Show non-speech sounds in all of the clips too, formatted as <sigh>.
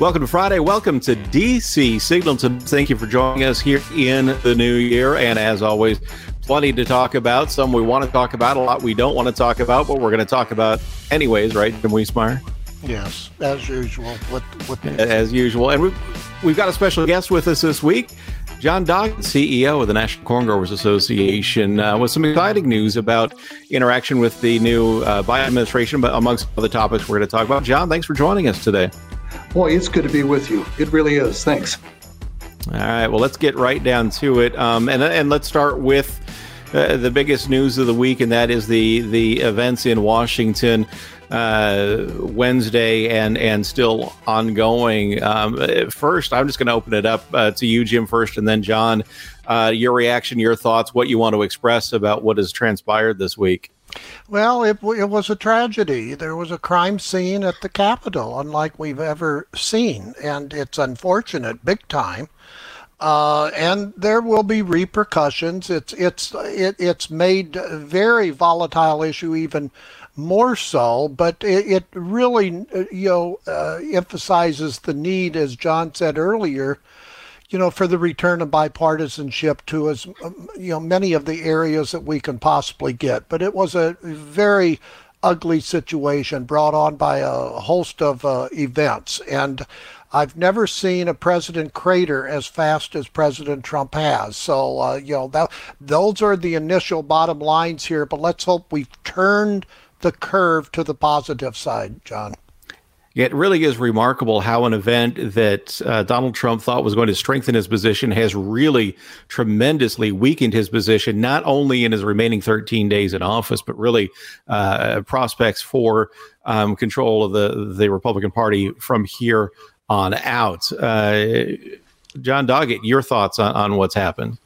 Welcome to Friday. Welcome to DC Signalton. Thank you for joining us here in the new year. And as always, plenty to talk about. Some we want to talk about, a lot we don't want to talk about, but we're going to talk about anyways, right, Jim Wiesemeyer? Yes, as usual. With as usual. And we've, we've got a special guest with us this week. John Doggett, CEO of the National Corn Growers Association, uh, with some exciting news about interaction with the new uh, Biden administration, but amongst other topics we're going to talk about. John, thanks for joining us today. Boy, it's good to be with you. It really is. Thanks. All right. Well, let's get right down to it, um, and and let's start with uh, the biggest news of the week, and that is the the events in Washington uh, Wednesday and and still ongoing. Um, first, I'm just going to open it up uh, to you, Jim, first, and then John. Uh, your reaction, your thoughts, what you want to express about what has transpired this week. Well, it, it was a tragedy. There was a crime scene at the Capitol, unlike we've ever seen, and it's unfortunate, big time. Uh, and there will be repercussions. It's it's it, it's made a very volatile issue even more so, but it, it really uh, you know uh, emphasizes the need, as John said earlier, you know, for the return of bipartisanship to as um, you know many of the areas that we can possibly get. But it was a very ugly situation brought on by a host of uh, events, and I've never seen a president crater as fast as President Trump has. So uh, you know that those are the initial bottom lines here. But let's hope we've turned the curve to the positive side, John. It really is remarkable how an event that uh, Donald Trump thought was going to strengthen his position has really tremendously weakened his position, not only in his remaining 13 days in office, but really uh, prospects for um, control of the, the Republican Party from here on out. Uh, John Doggett, your thoughts on, on what's happened?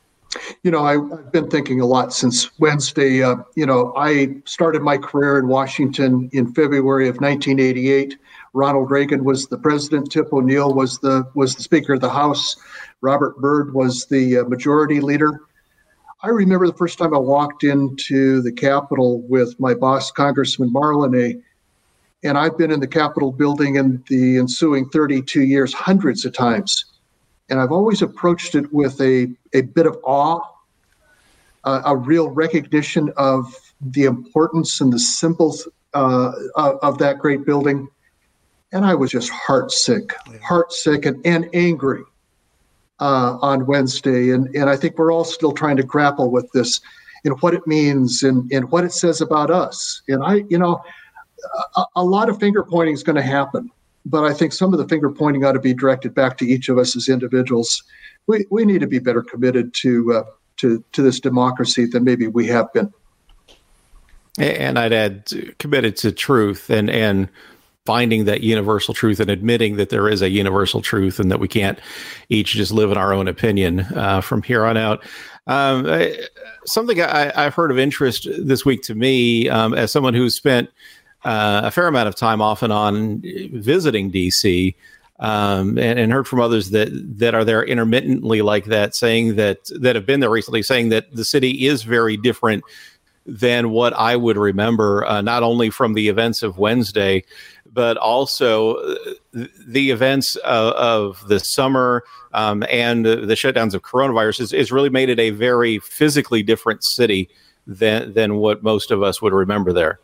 You know, I, have been thinking a lot since Wednesday. Uh, you know, I started my career in Washington in February of 1988 Ronald Reagan was the president. Tip O'Neill was the was the Speaker of the House. Robert Byrd was the uh, majority leader. I remember the first time I walked into the Capitol with my boss, Congressman Marlin, and I've been in the Capitol building in the ensuing 32 years hundreds of times. And I've always approached it with a, a bit of awe, uh, a real recognition of the importance and the symbols uh, of, of that great building and I was just heartsick, heartsick and, and angry uh, on Wednesday. And, and I think we're all still trying to grapple with this and what it means and, and what it says about us. And I, you know, a, a lot of finger pointing is going to happen, but I think some of the finger pointing ought to be directed back to each of us as individuals. We, we need to be better committed to, uh, to, to this democracy than maybe we have been. And I'd add committed to truth and, and finding that universal truth and admitting that there is a universal truth and that we can't each just live in our own opinion uh, from here on out. Um, I, something I, have heard of interest this week to me, um, as someone who's spent uh, a fair amount of time off and on visiting DC, um, and, and, heard from others that that are there intermittently like that, saying that that have been there recently, saying that the city is very different than what I would remember, uh, not only from the events of Wednesday, but also uh, the events of, of the summer um, and the shutdowns of coronavirus has, really made it a very physically different city than than what most of us would remember there.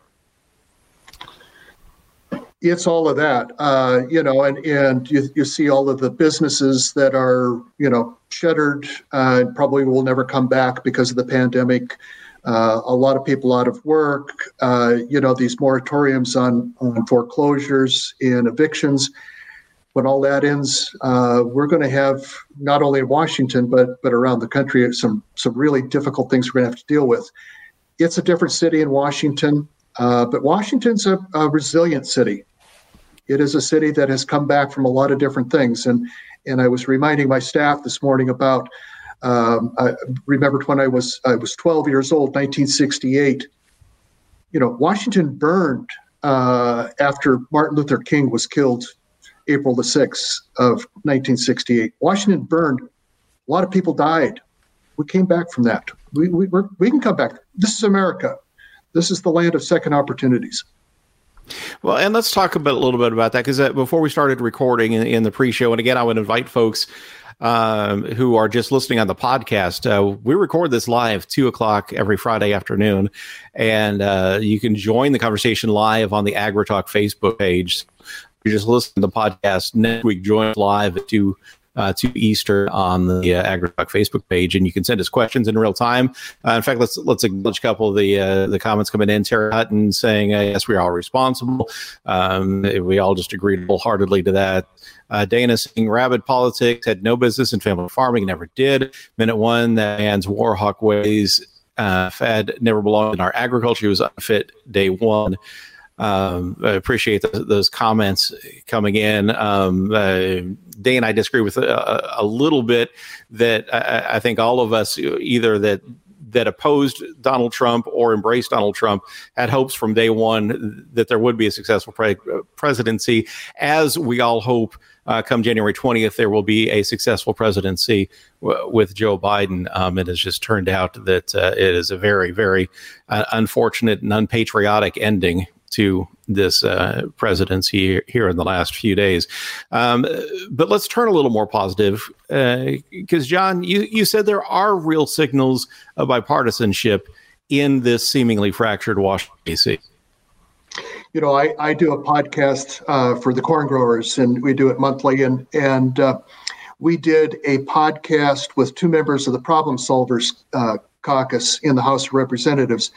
It's all of that, uh, you know, and and you, you see all of the businesses that are you know shuttered, uh, probably will never come back because of the pandemic uh, a lot of people out of work, uh, you know, these moratoriums on, on foreclosures and evictions. When all that ends, uh, we're going to have not only in Washington but but around the country some some really difficult things we're going to have to deal with. It's a different city in Washington, uh, but Washington's a, a resilient city. It is a city that has come back from a lot of different things, and and I was reminding my staff this morning about um, I remembered when I was I was 12 years old, 1968. You know, Washington burned uh, after Martin Luther King was killed, April the 6th of 1968. Washington burned. A lot of people died. We came back from that. We we we can come back. This is America. This is the land of second opportunities. Well, and let's talk about a little bit about that because uh, before we started recording in, in the pre-show, and again, I would invite folks um, who are just listening on the podcast. Uh, we record this live two o'clock every Friday afternoon, and uh, you can join the conversation live on the AgriTalk Facebook page. You just listen to the podcast next week. Join live at two uh, to Easter on the uh, AgriTalk Facebook page, and you can send us questions in real time. Uh, in fact, let's let's acknowledge a couple of the uh, the comments coming in. Tara Hutton saying, uh, "Yes, we are all responsible." Um, we all just agreed wholeheartedly to that. Uh, Dana saying, "Rabid politics had no business in family farming, never did." Minute one, that man's Warhawk ways. Uh, Fed never belonged in our agriculture. He was unfit day one um, I appreciate the, those comments coming in. Um, uh, and I disagree with a, a little bit that I, I, think all of us either that that opposed Donald Trump or embraced Donald Trump had hopes from day one that there would be a successful pre- presidency, as we all hope. Uh, come January 20th, there will be a successful presidency w- with Joe Biden. Um, it has just turned out that uh, it is a very, very uh, unfortunate and unpatriotic ending to this uh, presidency here in the last few days. Um, but let's turn a little more positive because, uh, John, you, you said there are real signals of bipartisanship in this seemingly fractured Washington, D.C. You know, I, I do a podcast uh, for the corn growers, and we do it monthly. And, and uh, we did a podcast with two members of the Problem Solvers uh, Caucus in the House of Representatives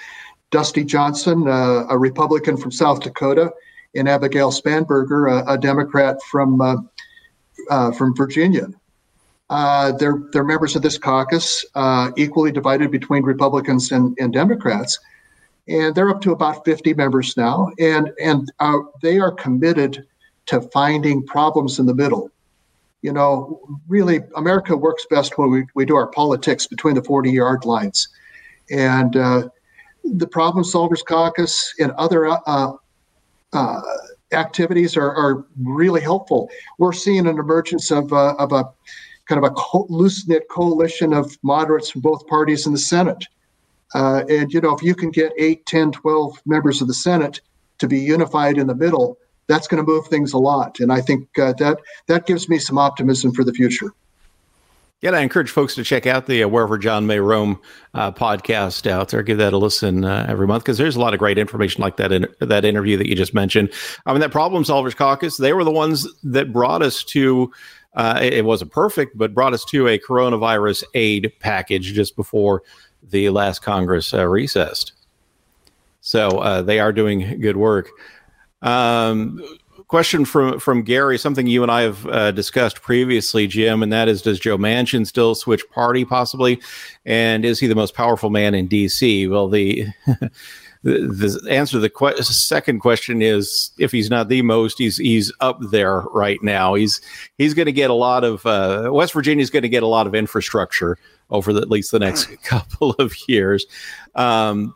Dusty Johnson, uh, a Republican from South Dakota, and Abigail Spanberger, a, a Democrat from uh, uh, from Virginia. Uh, they're they're members of this caucus, uh, equally divided between Republicans and, and Democrats, and they're up to about 50 members now, and and uh, they are committed to finding problems in the middle. You know, really, America works best when we, we do our politics between the 40 yard lines, and the Problem Solvers Caucus and other uh, uh, activities are, are, really helpful. We're seeing an emergence of, uh, of a kind of a co- loose knit coalition of moderates from both parties in the Senate. Uh, and, you know, if you can get 8, 10, 12 members of the Senate to be unified in the middle, that's going to move things a lot. And I think uh, that that gives me some optimism for the future. Yeah, I encourage folks to check out the uh, Wherever John May Roam uh, podcast out there. Give that a listen uh, every month because there's a lot of great information like that in that interview that you just mentioned. I mean, that Problem Solvers Caucus, they were the ones that brought us to. Uh, it, it wasn't perfect, but brought us to a coronavirus aid package just before the last Congress uh, recessed. So uh, they are doing good work. Um, question from from Gary, something you and I have uh, discussed previously, Jim, and that is: Does Joe Manchin still switch party, possibly, and is he the most powerful man in D.C.? Well, <laughs> the the, answer to the que- second question is: If he's not the most, he's he's up there right now. He's he's going to get a lot of uh, West Virginia's going to get a lot of infrastructure over the, at least the next <laughs> couple of years. Um,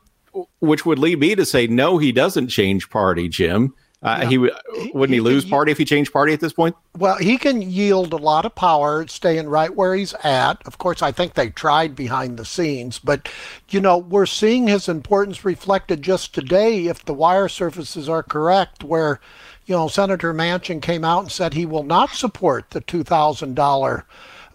which would lead me to say no, he doesn't change party, Jim. Uh, yeah. He would wouldn't he, he lose party if he changed party at this point? Well, he can yield a lot of power, staying right where he's at. Of course, I think they tried behind the scenes, but you know we're seeing his importance reflected just today, if the wire surfaces are correct, where you know Senator Manchin came out and said he will not support the two thousand dollar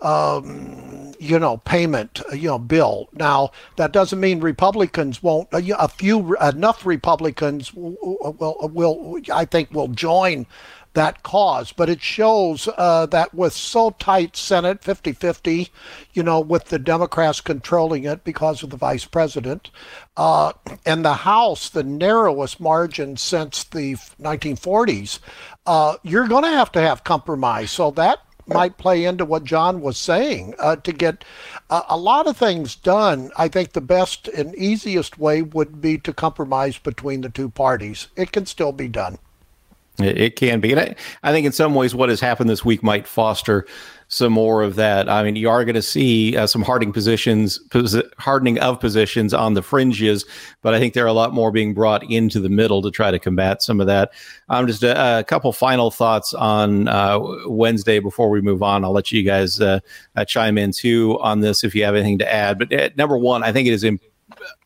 um, you know, payment, you know, bill. Now, that doesn't mean Republicans won't. A few enough Republicans will, will, will I think, will join that cause. But it shows uh, that with so tight Senate 50 50, you know, with the Democrats controlling it because of the vice president, uh, and the House, the narrowest margin since the 1940s, uh, you're going to have to have compromise. So that might play into what John was saying uh, to get uh, a lot of things done. I think the best and easiest way would be to compromise between the two parties. It can still be done. It, can be. And I, I think in some ways what has happened this week might foster some more of that. I mean, you are going to see uh, some hardening positions, posi- hardening of positions on the fringes, but I think there are a lot more being brought into the middle to try to combat some of that. Um, just a, a couple final thoughts on uh, Wednesday before we move on. I'll let you guys uh, uh chime in too on this if you have anything to add. But uh, number one, I think it is important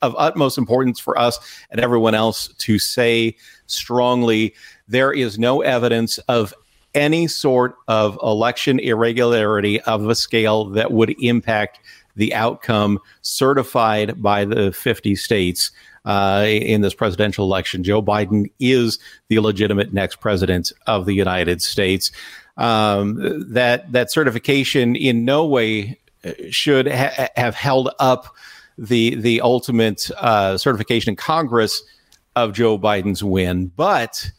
of utmost importance for us and everyone else to say strongly there is no evidence of any sort of election irregularity of a scale that would impact the outcome certified by the 50 states uh, in this presidential election. Joe Biden is the legitimate next president of the United States. Um, that that certification in no way should ha- have held up the the ultimate uh, certification in Congress of Joe Biden's win, but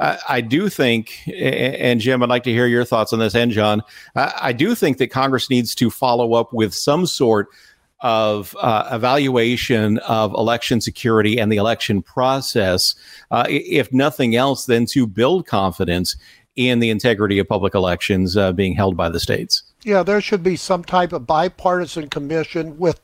I do think, and Jim, I'd like to hear your thoughts on this, and John, I do think that Congress needs to follow up with some sort of uh, evaluation of election security and the election process, uh, if nothing else, than to build confidence in the integrity of public elections uh, being held by the states. Yeah, there should be some type of bipartisan commission with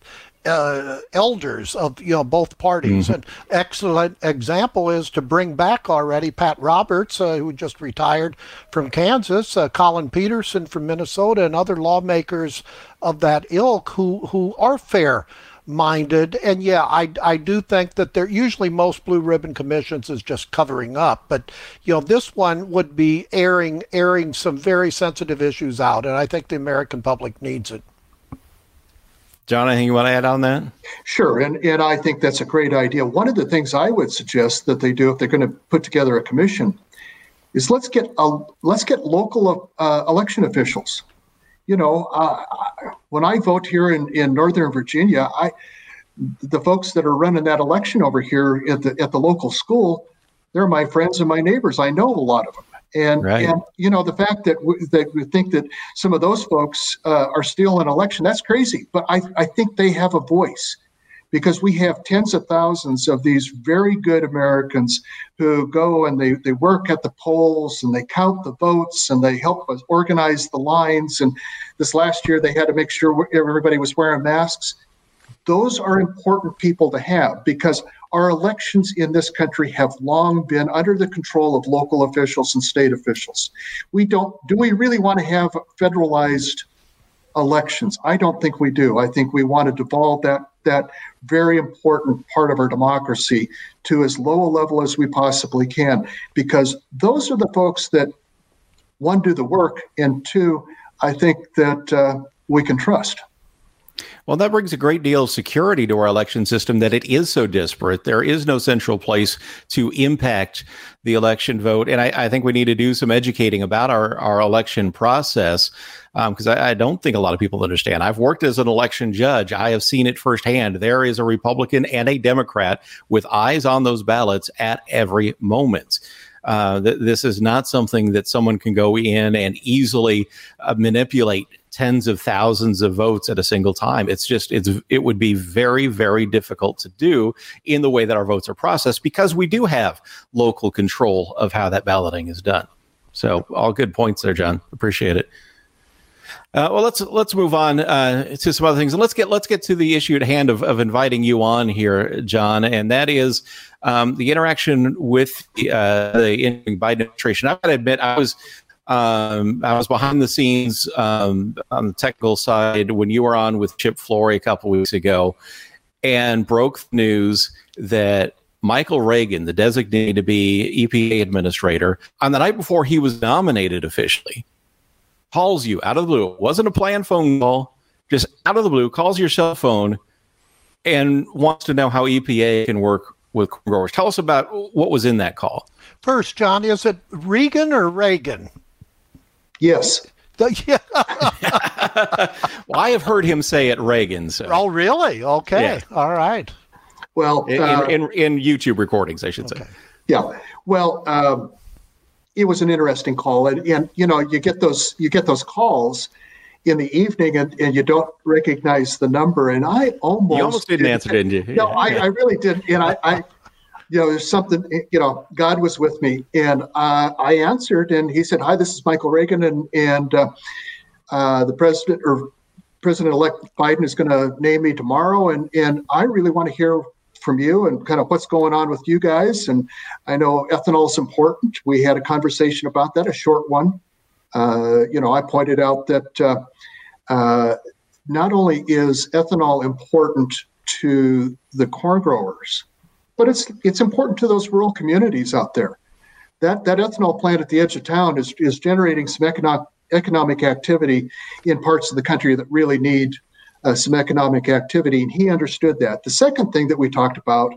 uh, elders of you know both parties. Mm-hmm. An excellent example is to bring back already Pat Roberts, uh, who just retired from Kansas, uh, Collin Peterson from Minnesota, and other lawmakers of that ilk who who are fair minded. And yeah, I, I do think that they're usually most blue ribbon commissions is just covering up, but you know this one would be airing airing some very sensitive issues out, and I think the American public needs it. John, anything you want to add on that? Sure, and and I think that's a great idea. One of the things I would suggest that they do if they're going to put together a commission is let's get a, let's get local uh, election officials. You know, uh, when I vote here in, in Northern Virginia, I the folks that are running that election over here at the at the local school, they're my friends and my neighbors. I know a lot of them. And, right. and you know the fact that we, that we think that some of those folks uh, are stealing an election that's crazy. But I, I think they have a voice because we have tens of thousands of these very good Americans who go and they, they work at the polls and they count the votes and they help us organize the lines. And this last year they had to make sure everybody was wearing masks. Those are important people to have because our elections in this country have long been under the control of local officials and state officials. We don't, do we really want to have federalized elections? I don't think we do. I think we want to devolve that, that very important part of our democracy to as low a level as we possibly can, because those are the folks that, one, do the work, and two, I think that uh, we can trust. Well, that brings a great deal of security to our election system that it is so disparate. There is no central place to impact the election vote. And I, I think we need to do some educating about our, our election process because um, I, I, don't think a lot of people understand. I've worked as an election judge, I have seen it firsthand. There is a Republican and a Democrat with eyes on those ballots at every moment. Uh, th- this is not something that someone can go in and easily uh, manipulate tens of thousands of votes at a single time. It's just it's it would be very very difficult to do in the way that our votes are processed because we do have local control of how that balloting is done. So all good points there, John. Appreciate it. Uh, well, let's let's move on uh, to some other things, and let's get let's get to the issue at hand of, of inviting you on here, John, and that is um, the interaction with the, uh, the Biden administration. I've got to admit, I was um, I was behind the scenes um, on the technical side when you were on with Chip Flory a couple weeks ago and broke the news that Michael Regan, the designated to be EPA administrator, on the night before he was nominated officially, calls you out of the blue. It wasn't a planned phone call, just out of the blue, calls your cell phone and wants to know how EPA can work with growers. Tell us about what was in that call. First, John, is it Regan or Reagan? Yes. <laughs> yeah. <laughs> well, I have heard him say it Reagan. So. Oh, really? Okay. Yeah. All right. Well, in, uh, in, in, YouTube recordings, I should okay. say. Yeah. Well, um, it was an interesting call, and, and you know, you get those you get those calls in the evening, and, and you don't recognize the number, and I almost you almost didn't, didn't answer, didn't you? No, I, I really did, and I, I you know, there's something, you know, God was with me. And uh, I answered, and he said, Hi, this is Michael Regan. And, and uh, uh, the president or President elect Biden is going to name me tomorrow. And, and I really want to hear from you and kind of what's going on with you guys. And I know ethanol is important. We had a conversation about that, a short one. Uh, you know, I pointed out that uh, uh, not only is ethanol important to the corn growers, but it's it's important to those rural communities out there. That that ethanol plant at the edge of town is is generating some economic economic activity in parts of the country that really need uh, some economic activity, and he understood that. The second thing that we talked about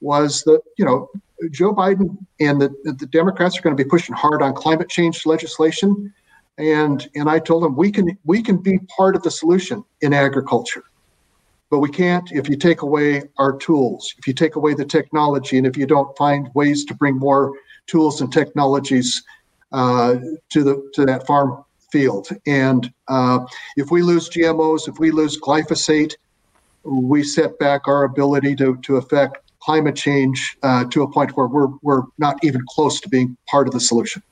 was that you know Joe Biden and the the Democrats are going to be pushing hard on climate change legislation, and and I told him we can we can be part of the solution in agriculture, but we can't if you take away our tools, if you take away the technology, and if you don't find ways to bring more tools and technologies uh, to the to that farm field. And uh, if we lose GMOs, if we lose glyphosate, we set back our ability to to affect climate change uh, to a point where we're we're not even close to being part of the solution.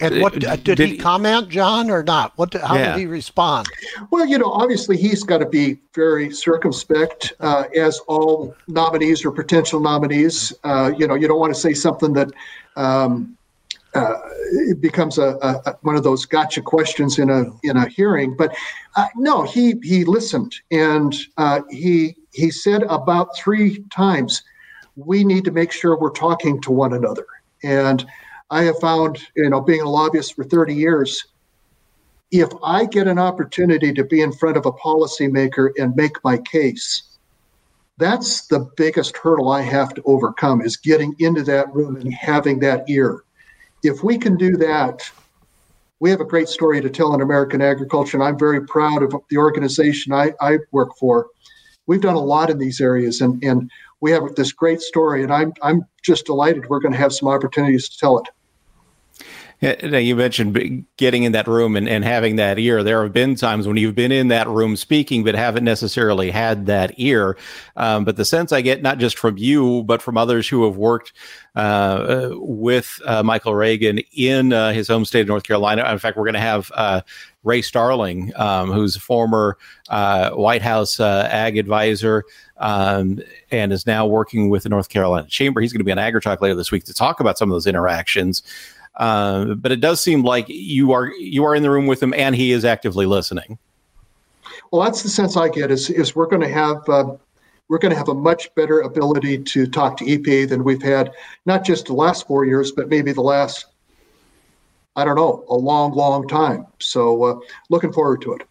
And what did, did he comment, John, or not? What? How yeah. did he respond? Well, you know, obviously he's got to be very circumspect, uh, as all nominees or potential nominees. Uh, you know, you don't want to say something that um, uh, it becomes a, a, one of those gotcha questions in a in a hearing. But uh, no, he he listened and uh, he he said about three times, we need to make sure we're talking to one another and I have found, you know, being a lobbyist for 30 years, if I get an opportunity to be in front of a policymaker and make my case, that's the biggest hurdle I have to overcome is getting into that room and having that ear. If we can do that, we have a great story to tell in American agriculture, and I'm very proud of the organization I, I work for. We've done a lot in these areas, and, and we have this great story, and I'm, I'm just delighted we're going to have some opportunities to tell it. You mentioned getting in that room and, and having that ear. There have been times when you've been in that room speaking, but haven't necessarily had that ear. Um, but the sense I get, not just from you, but from others who have worked uh, with uh, Michael Regan in uh, his home state of North Carolina. In fact, we're going to have uh, Ray Starling, um, who's a former uh, White House uh, ag advisor um, and is now working with the North Carolina Chamber. He's going to be on AgriTalk later this week to talk about some of those interactions. Uh, but it does seem like you are you are in the room with him, and he is actively listening. Well, that's the sense I get. Is is we're going to have uh, we're going to have a much better ability to talk to EPA than we've had, not just the last four years, but maybe the last I don't know a long, long time. So, uh, looking forward to it.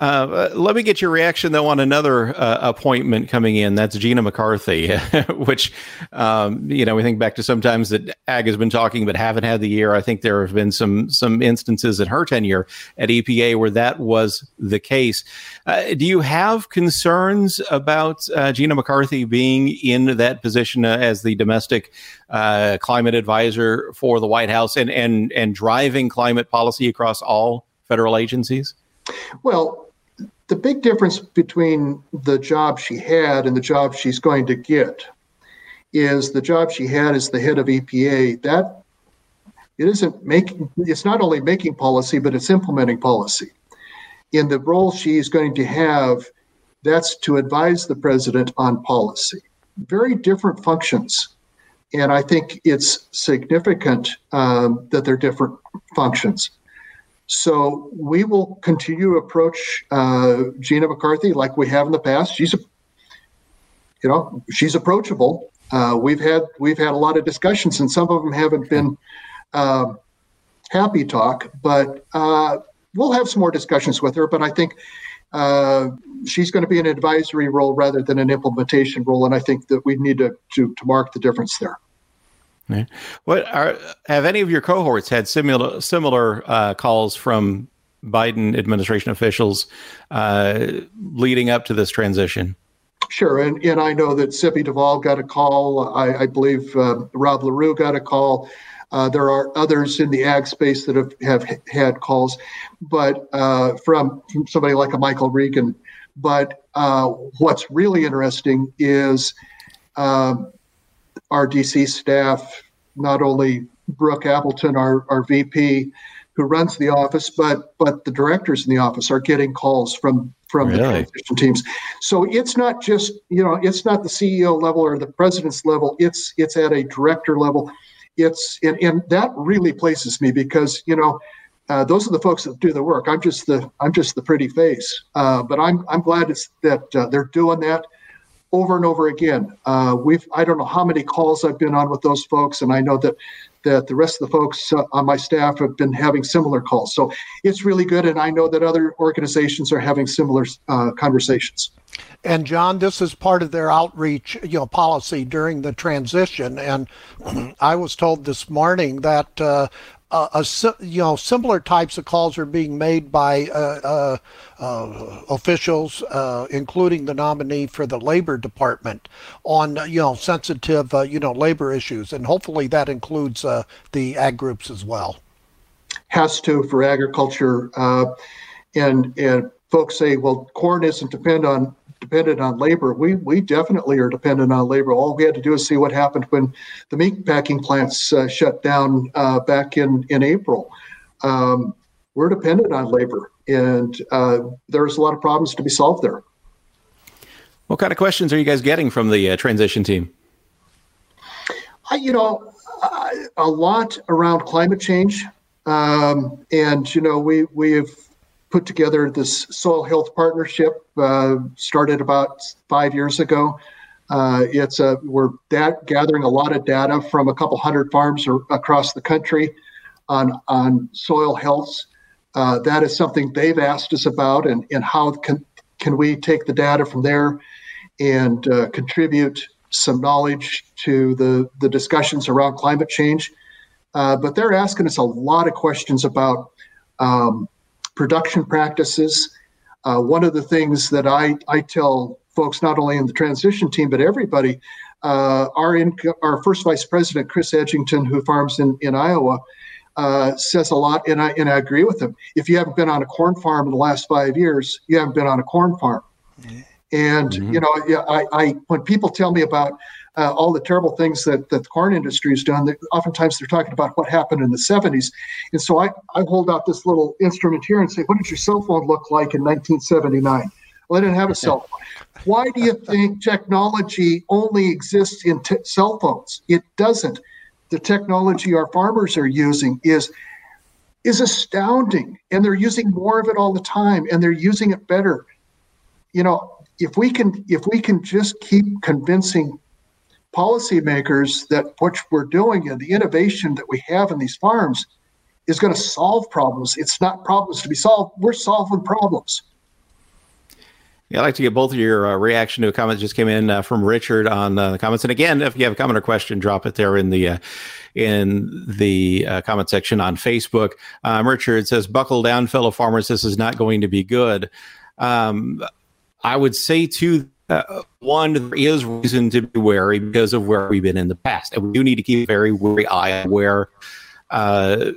Uh, let me get your reaction though on another uh, appointment coming in. That's Gina McCarthy, <laughs> which um, you know we think back to sometimes that Ag has been talking but haven't had the year. I think there have been some some instances in her tenure at EPA where that was the case. Uh, do you have concerns about uh, Gina McCarthy being in that position uh, as the domestic climate advisor for the White House and and and driving climate policy across all federal agencies? Well, the big difference between the job she had and the job she's going to get is the job she had as the head of EPA. That it isn't making it's not only making policy, but it's implementing policy. In the role she's going to have, that's to advise the president on policy. Very different functions. And I think it's significant um, that they're different functions. So we will continue to approach uh, Gina McCarthy like we have in the past. She's, a, you know, she's approachable. Uh, we've had we've had a lot of discussions, and some of them haven't been uh, happy talk. But uh, we'll have some more discussions with her. But I think uh, she's going to be an advisory role rather than an implementation role, and I think that we need to to, to mark the difference there. Yeah. What are have any of your cohorts had similar similar uh, calls from Biden administration officials uh, leading up to this transition? Sure, and and I know that Zippy Duvall got a call. I, I believe uh, Rob Larew got a call. Uh, there are others in the ag space that have, have had calls, but uh, from, from somebody like a Michael Regan. But uh, what's really interesting is um, our DC staff, not only Brooke Appleton, our, our VP, who runs the office, but but the directors in the office are getting calls from from really? the transition teams. So it's not just you know it's not the CEO level or the president's level. It's it's at a director level. It's and, and that really places me because you know Uh, those are the folks that do the work. I'm just the I'm just the pretty face. Uh, but I'm I'm glad that uh, they're doing that over and over again. Uh, we've I don't know how many calls I've been on with those folks, and I know that that the rest of the folks uh, on my staff have been having similar calls. So it's really good, and I know that other organizations are having similar uh, conversations. And John, this is part of their outreach, you know, policy during the transition. And <clears throat> I was told this morning that uh, uh, a, you know similar types of calls are being made by uh, uh, uh officials, uh, including the nominee for the labor department, on you know sensitive uh, you know labor issues, and hopefully that includes the ag groups as well. Has to for agriculture, and and folks say, well, corn isn't depend on dependent on labor. We we definitely are dependent on labor. All we had to do is see what happened when the meat packing plants uh, shut down uh, back in in April. Um, we're dependent on labor, and uh, there's a lot of problems to be solved there. What kind of questions are you guys getting from the uh, transition team? I, you know, a lot around climate change, um, and you know, we we've put together this soil health partnership. Uh, started about five years ago. Uh, it's a we're gathering a lot of data from a couple hundred farms or, across the country on on soil health. Uh, that is something they've asked us about, and and how can can we take the data from there and uh, contribute some knowledge to the the discussions around climate change. Uh, but they're asking us a lot of questions about um, production practices. Uh, one of the things that I, I tell folks, not only in the transition team, but everybody, uh, our, in, our first vice president, Chris Edgington, who farms in, in Iowa, uh, says a lot, and I, and I agree with him. If you haven't been on a corn farm in the last five years, you haven't been on a corn farm. Mm-hmm. And mm-hmm. you know, I, I when people tell me about uh, all the terrible things that, that the corn industry has done. oftentimes they're talking about what happened in the 70s. And so I, I hold out this little instrument here and say, what did your cell phone look like in 1979? Well, I didn't have a cell phone. Why do you think technology only exists in t- cell phones? It doesn't. The technology our farmers are using is is astounding, and they're using more of it all the time, and they're using it better. You know, if we can if we can just keep convincing policymakers that what we're doing and the innovation that we have in these farms is going to solve problems. It's not problems to be solved. We're solving problems. Yeah, I'd like to get both of your uh, reaction to a comment that just came in uh, from Richard on uh, the comments. And again, if you have a comment or question, drop it there in the uh, in the uh, comment section on Facebook. Um, Richard says, "Buckle down, fellow farmers. This is not going to be good." Um, I would say too uh, one, there is reason to be wary because of where we've been in the past, and we do need to keep a very wary eye on where uh,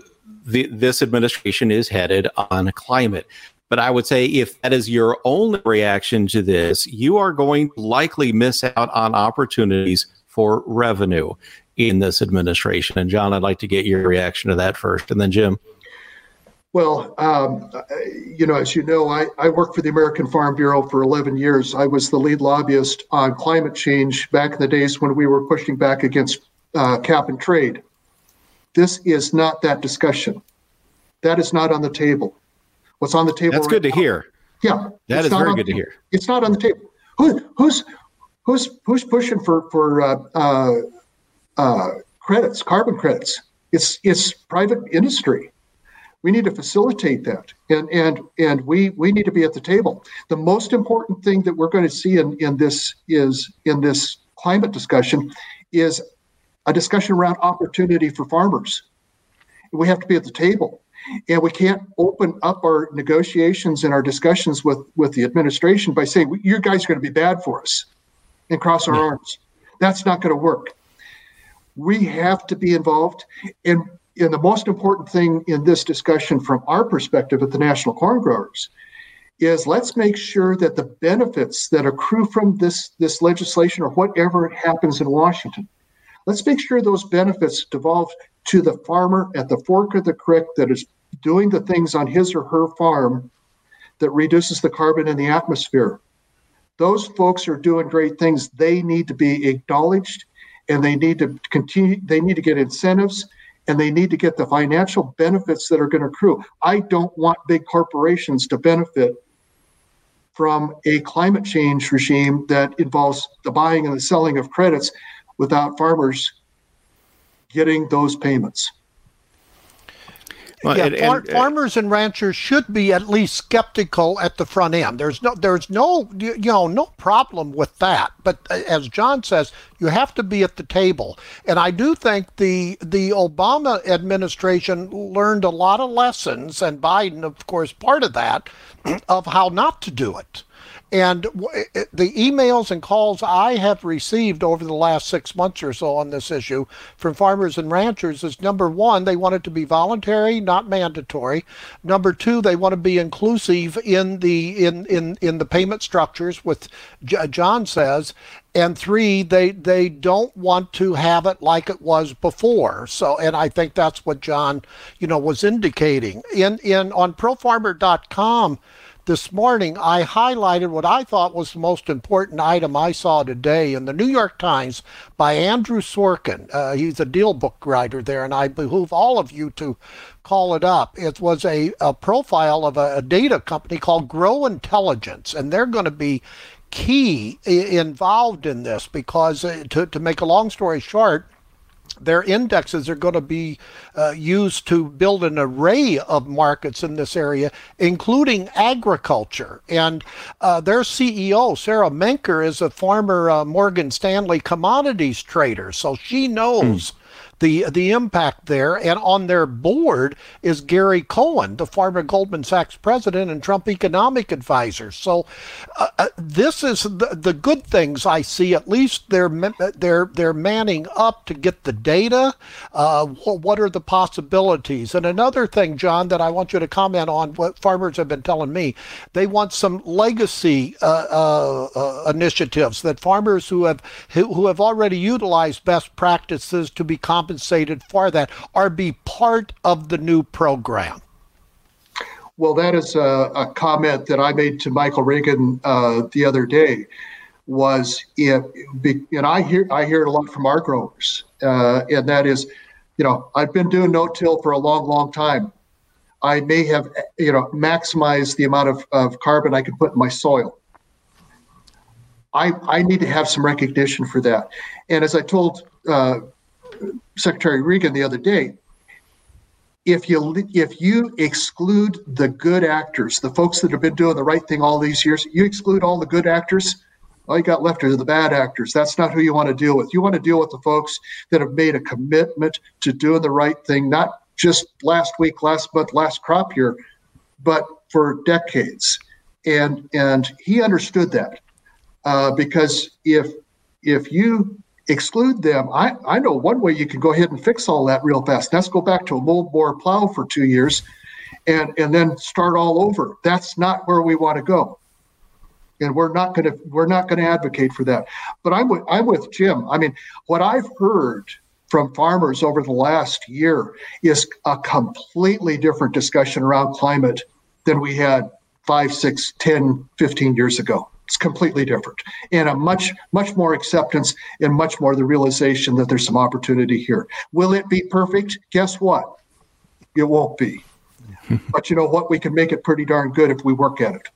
the, this administration is headed on climate. But I would say if that is your only reaction to this, you are going to likely miss out on opportunities for revenue in this administration. And John, I'd like to get your reaction to that first, and then Jim. Well, um, you know, as you know, I, I worked for the American Farm Bureau for 11 years. I was the lead lobbyist on climate change back in the days when we were pushing back against uh, cap and trade. This is not that discussion. That is not on the table. What's on the table? That's right good to now, hear. Yeah, that is very good to hear. It's not on the table. Who, who's who's who's pushing for for uh, uh, uh credits, carbon credits? It's it's private industry we need to facilitate that. And and and we we need to be at the table. The most important thing that we're going to see in in this is in this climate discussion is a discussion around opportunity for farmers. We have to be at the table. And we can't open up our negotiations and our discussions with with the administration by saying you guys are going to be bad for us and cross our arms. That's not going to work. We have to be involved and and the most important thing in this discussion from our perspective at the National Corn Growers is let's make sure that the benefits that accrue from this, this legislation or whatever happens in Washington, let's make sure those benefits devolve to the farmer at the fork of the creek that is doing the things on his or her farm that reduces the carbon in the atmosphere. Those folks are doing great things. They need to be acknowledged and they need to continue, they need to get incentives and they need to get the financial benefits that are going to accrue. I don't want big corporations to benefit from a climate change regime that involves the buying and the selling of credits without farmers getting those payments. Well, yeah, and, far, and, uh, farmers and ranchers should be at least skeptical at the front end. There's no, there's no, you know, no problem with that. But uh, as John says, you have to be at the table. And I do think the the Obama administration learned a lot of lessons, and Biden, of course, part of that, <clears throat> of how not to do it. And the emails and calls I have received over the last six months or so on this issue from farmers and ranchers is number one, they want it to be voluntary, not mandatory. Number two, they want to be inclusive in the in in in the payment structures, with John says. And three, they they don't want to have it like it was before. So, and I think that's what John, you know, was indicating in in on ProFarmer.com this morning, I highlighted what I thought was the most important item I saw today in the New York Times by Andrew Sorkin. Uh, he's a DealBook writer there, and I behoove all of you to call it up. It was a, a profile of a, a data company called Gro Intelligence, and they're going to be key involved in this because, uh, to, to make a long story short, their indexes are going to be uh, used to build an array of markets in this area, including agriculture. And uh, their CEO, Sarah Menker, is a former uh, Morgan Stanley commodities trader, so she knows. Mm the the impact there. And on their board is Gary Cohn, the former Goldman Sachs president and Trump economic advisor. So uh, uh, this is the, the good things I see. At least they're they're they're manning up to get the data. Uh, what are the possibilities? And another thing, John, that I want you to comment on what farmers have been telling me, they want some legacy uh, uh, uh, initiatives that farmers who have who, who have already utilized best practices to be compensated compensated for that or be part of the new program? Well, that is a, a comment that I made to Michael Regan uh, the other day. Was if and I hear I hear it a lot from our growers, uh, and that is, you know, I've been doing no-till for a long, long time. I may have, you know, maximized the amount of, of carbon I can put in my soil. I, I need to have some recognition for that. And as I told uh, Secretary Regan the other day, if you if you exclude the good actors, the folks that have been doing the right thing all these years, you exclude all the good actors, all you got left are the bad actors. That's not who you want to deal with. You want to deal with the folks that have made a commitment to doing the right thing, not just last week, last month, last crop year, but for decades. And and he understood that uh, because if if you exclude them, I, I know one way you can go ahead and fix all that real fast. Let's go back to a moldboard plow for two years and, and then start all over. That's not where we want to go. And we're not going to we're not going to advocate for that. But I'm with I'm with Jim. I mean, what I've heard from farmers over the last year is a completely different discussion around climate than we had five, six, 10, 15 years ago. It's completely different and a much, much more acceptance and much more the realization that there's some opportunity here. Will it be perfect? Guess what? It won't be. <laughs> but you know what? We can make it pretty darn good if we work at it.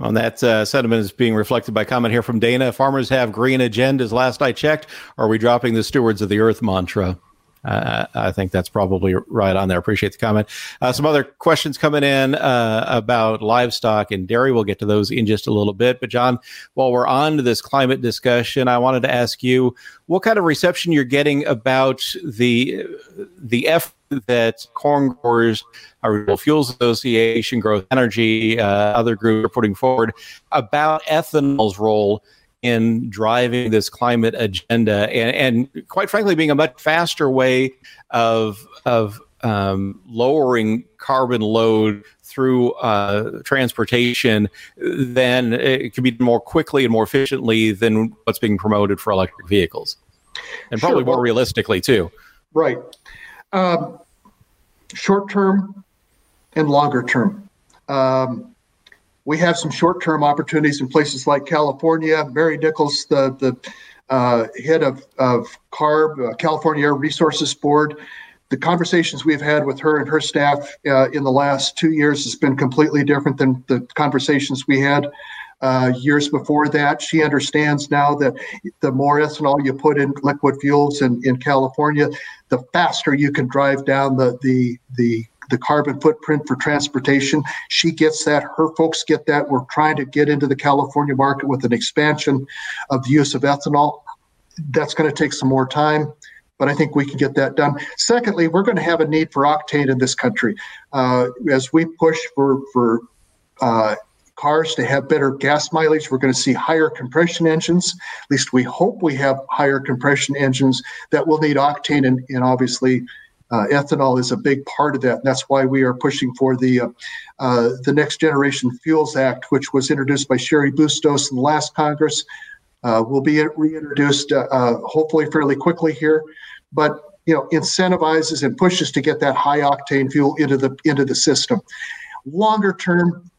On that uh, sentiment is being reflected by comment here from Dana. Farmers have green agendas. Last I checked, are we dropping the stewards of the earth mantra? Uh, I think that's probably right on there. Appreciate the comment. Uh, some other questions coming in uh, about livestock and dairy. We'll get to those in just a little bit. But John, while we're on to this climate discussion, I wanted to ask you what kind of reception you're getting about the the effort that corn growers, Renewable Fuels Association, Growth Energy, uh, other groups are putting forward about ethanol's role in driving this climate agenda and, and quite frankly being a much faster way of of um, lowering carbon load through uh, transportation then it can be more quickly and more efficiently than what's being promoted for electric vehicles. And probably sure. more realistically too. Right. Um, short term and longer term. Um, we have some short-term opportunities in places like California. Mary Nichols, the the uh, head of, of CARB, uh, California Air Resources Board. The conversations we've had with her and her staff uh, in the last two years has been completely different than the conversations we had uh, years before that. She understands now that the more ethanol you put in liquid fuels in, in California, the faster you can drive down the the the the carbon footprint for transportation. She gets that. Her folks get that. We're trying to get into the California market with an expansion of the use of ethanol. That's going to take some more time, but I think we can get that done. Secondly, we're going to have a need for octane in this country uh, as we push for for uh, cars to have better gas mileage. We're going to see higher compression engines. At least we hope we have higher compression engines that will need octane, and, and obviously uh, ethanol is a big part of that. And that's why we are pushing for the uh, uh, the Next Generation Fuels Act, which was introduced by Cheri Bustos in the last Congress. Uh, will be reintroduced uh, uh, hopefully fairly quickly here, but you know incentivizes and pushes to get that high octane fuel into the into the system. Longer term,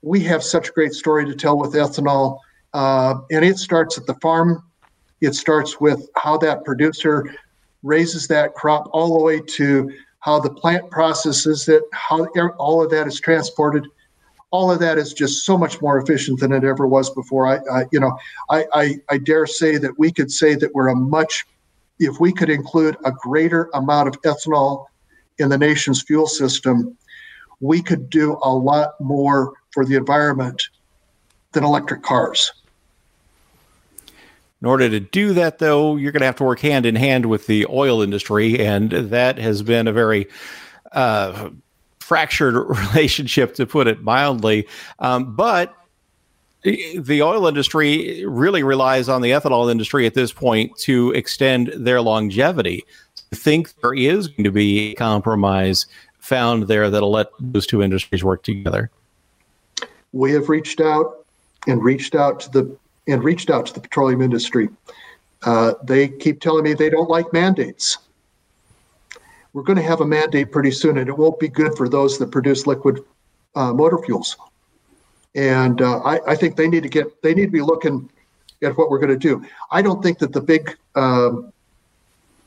we have such a great story to tell with ethanol, and it starts at the farm. It starts with how that producer raises that crop all the way to how the plant processes it, how all of that is transported. All of that is just so much more efficient than it ever was before. I, I you know, I, I, I dare say that we could say that we're a much, if we could include a greater amount of ethanol in the nation's fuel system, we could do a lot more for the environment than electric cars. In order to do that, though, you're going to have to work hand in hand with the oil industry, and that has been a very uh, fractured <laughs> relationship, to put it mildly. Um, but the oil industry really relies on the ethanol industry at this point to extend their longevity. I think there is going to be a compromise found there that'll let those two industries work together. We have reached out and reached out to the and reached out to the petroleum industry. Uh, they keep telling me they don't like mandates. We're going to have a mandate pretty soon, and it won't be good for those that produce liquid uh, motor fuels. And uh, I, I, think they need to get they need to be looking at what we're going to do. I don't think that the big um,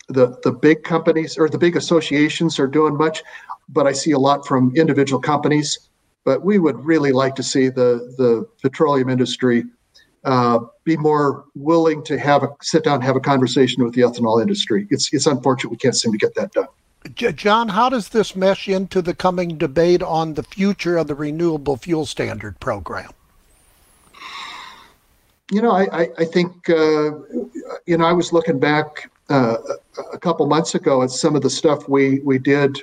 the the big companies or the big associations are doing much, but I see a lot from individual companies. But we would really like to see the the petroleum industry uh, be more willing to have a sit down and have a conversation with the ethanol industry. It's it's unfortunate we can't seem to get that done. John, how does this mesh into the coming debate on the future of the renewable fuel standard program? You know, I, I, I think, uh, you know, I was looking back uh, a couple months ago at some of the stuff we, we did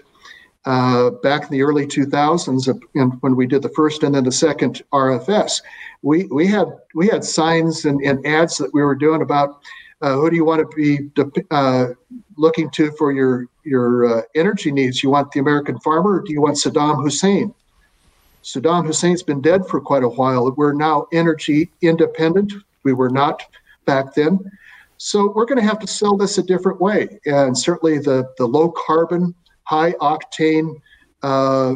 uh, back in the early 2000s and when we did the first and then the second RFS. We, we had we had signs and, and ads that we were doing about uh, who do you want to be uh, looking to for your your uh, energy needs? You want the American farmer, or do you want Saddam Hussein? Saddam Hussein's been dead for quite a while. We're now energy independent. We were not back then. So we're going to have to sell this a different way. And certainly the, the low carbon high octane uh,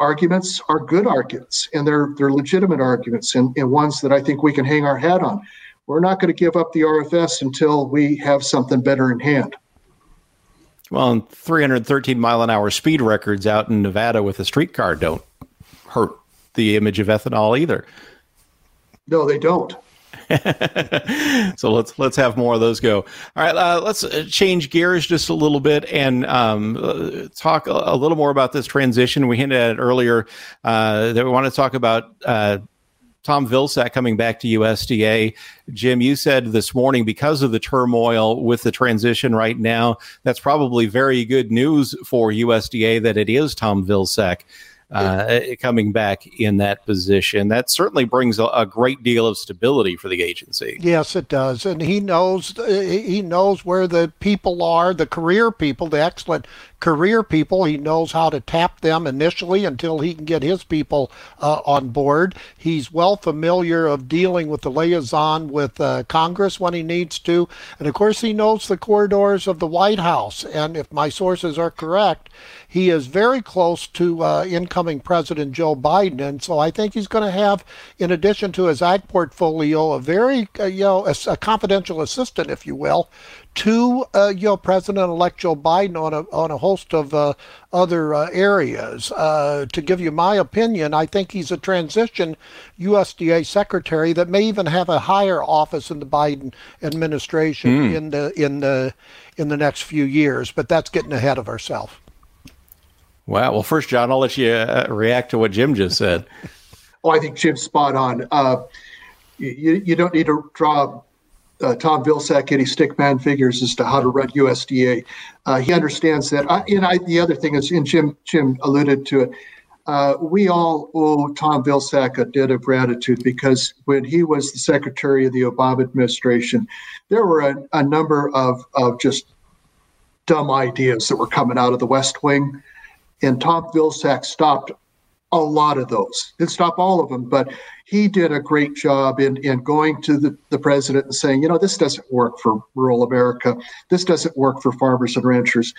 arguments are good arguments and they're they're legitimate arguments and, and ones that I think we can hang our hat on. We're not going to give up the RFS until we have something better in hand. Well, 313 mile an hour speed records out in Nevada with a streetcar don't hurt the image of ethanol either. No, they don't. <laughs> so let's let's have more of those go. All right, uh, let's uh, change gears just a little bit and um, uh, talk a, a, little more about this transition. We hinted at earlier uh, that we want to talk about. Uh, Tom Vilsack coming back to USDA. Jim, you said this morning because of the turmoil with the transition right now, that's probably very good news for USDA that it is Tom Vilsack uh, eh, eh, coming back in that position. That certainly brings a, a, great deal of stability for the agency. Yes, it does, and he knows eh, he knows where the people are, the career people, the excellent career people. He knows how to tap them initially until he can get his people uh, on board. He's well familiar of dealing with the liaison with uh, Congress when he needs to. And of course, he knows the corridors of the White House. And if my sources are correct, he is very close to uh, incoming President Joe Biden, and so I think he's going to have, in addition to his ag portfolio, a very uh, you know a, a, confidential assistant, if you will, to uh, you know President-elect Joe Biden on a on a host of uh, other uh, areas. Uh, to give you my opinion, I think he's a transition USDA secretary that may even have a higher office in the Biden administration mm. in the in the in the next few years. But that's getting ahead of ourselves. Wow. Well, first, John, I'll let you uh, react to what Jim just said. <laughs> oh, I think Jim's spot on. Uh, you, you don't need to draw uh, Tom Vilsack any stickman figures as to how to run USDA. Uh, he understands that. I, and I, the other thing is, and Jim Jim alluded to it. Uh, we all owe Tom Vilsack a debt of gratitude because when he was the secretary of the Obama administration, there were a, a number of, of just dumb ideas that were coming out of the West Wing and Tom Vilsack stopped a lot of those. Didn't stop all of them, but he did a great job in, in going to the, the president and saying, you know, this doesn't work for rural America. This doesn't work for farmers and ranchers.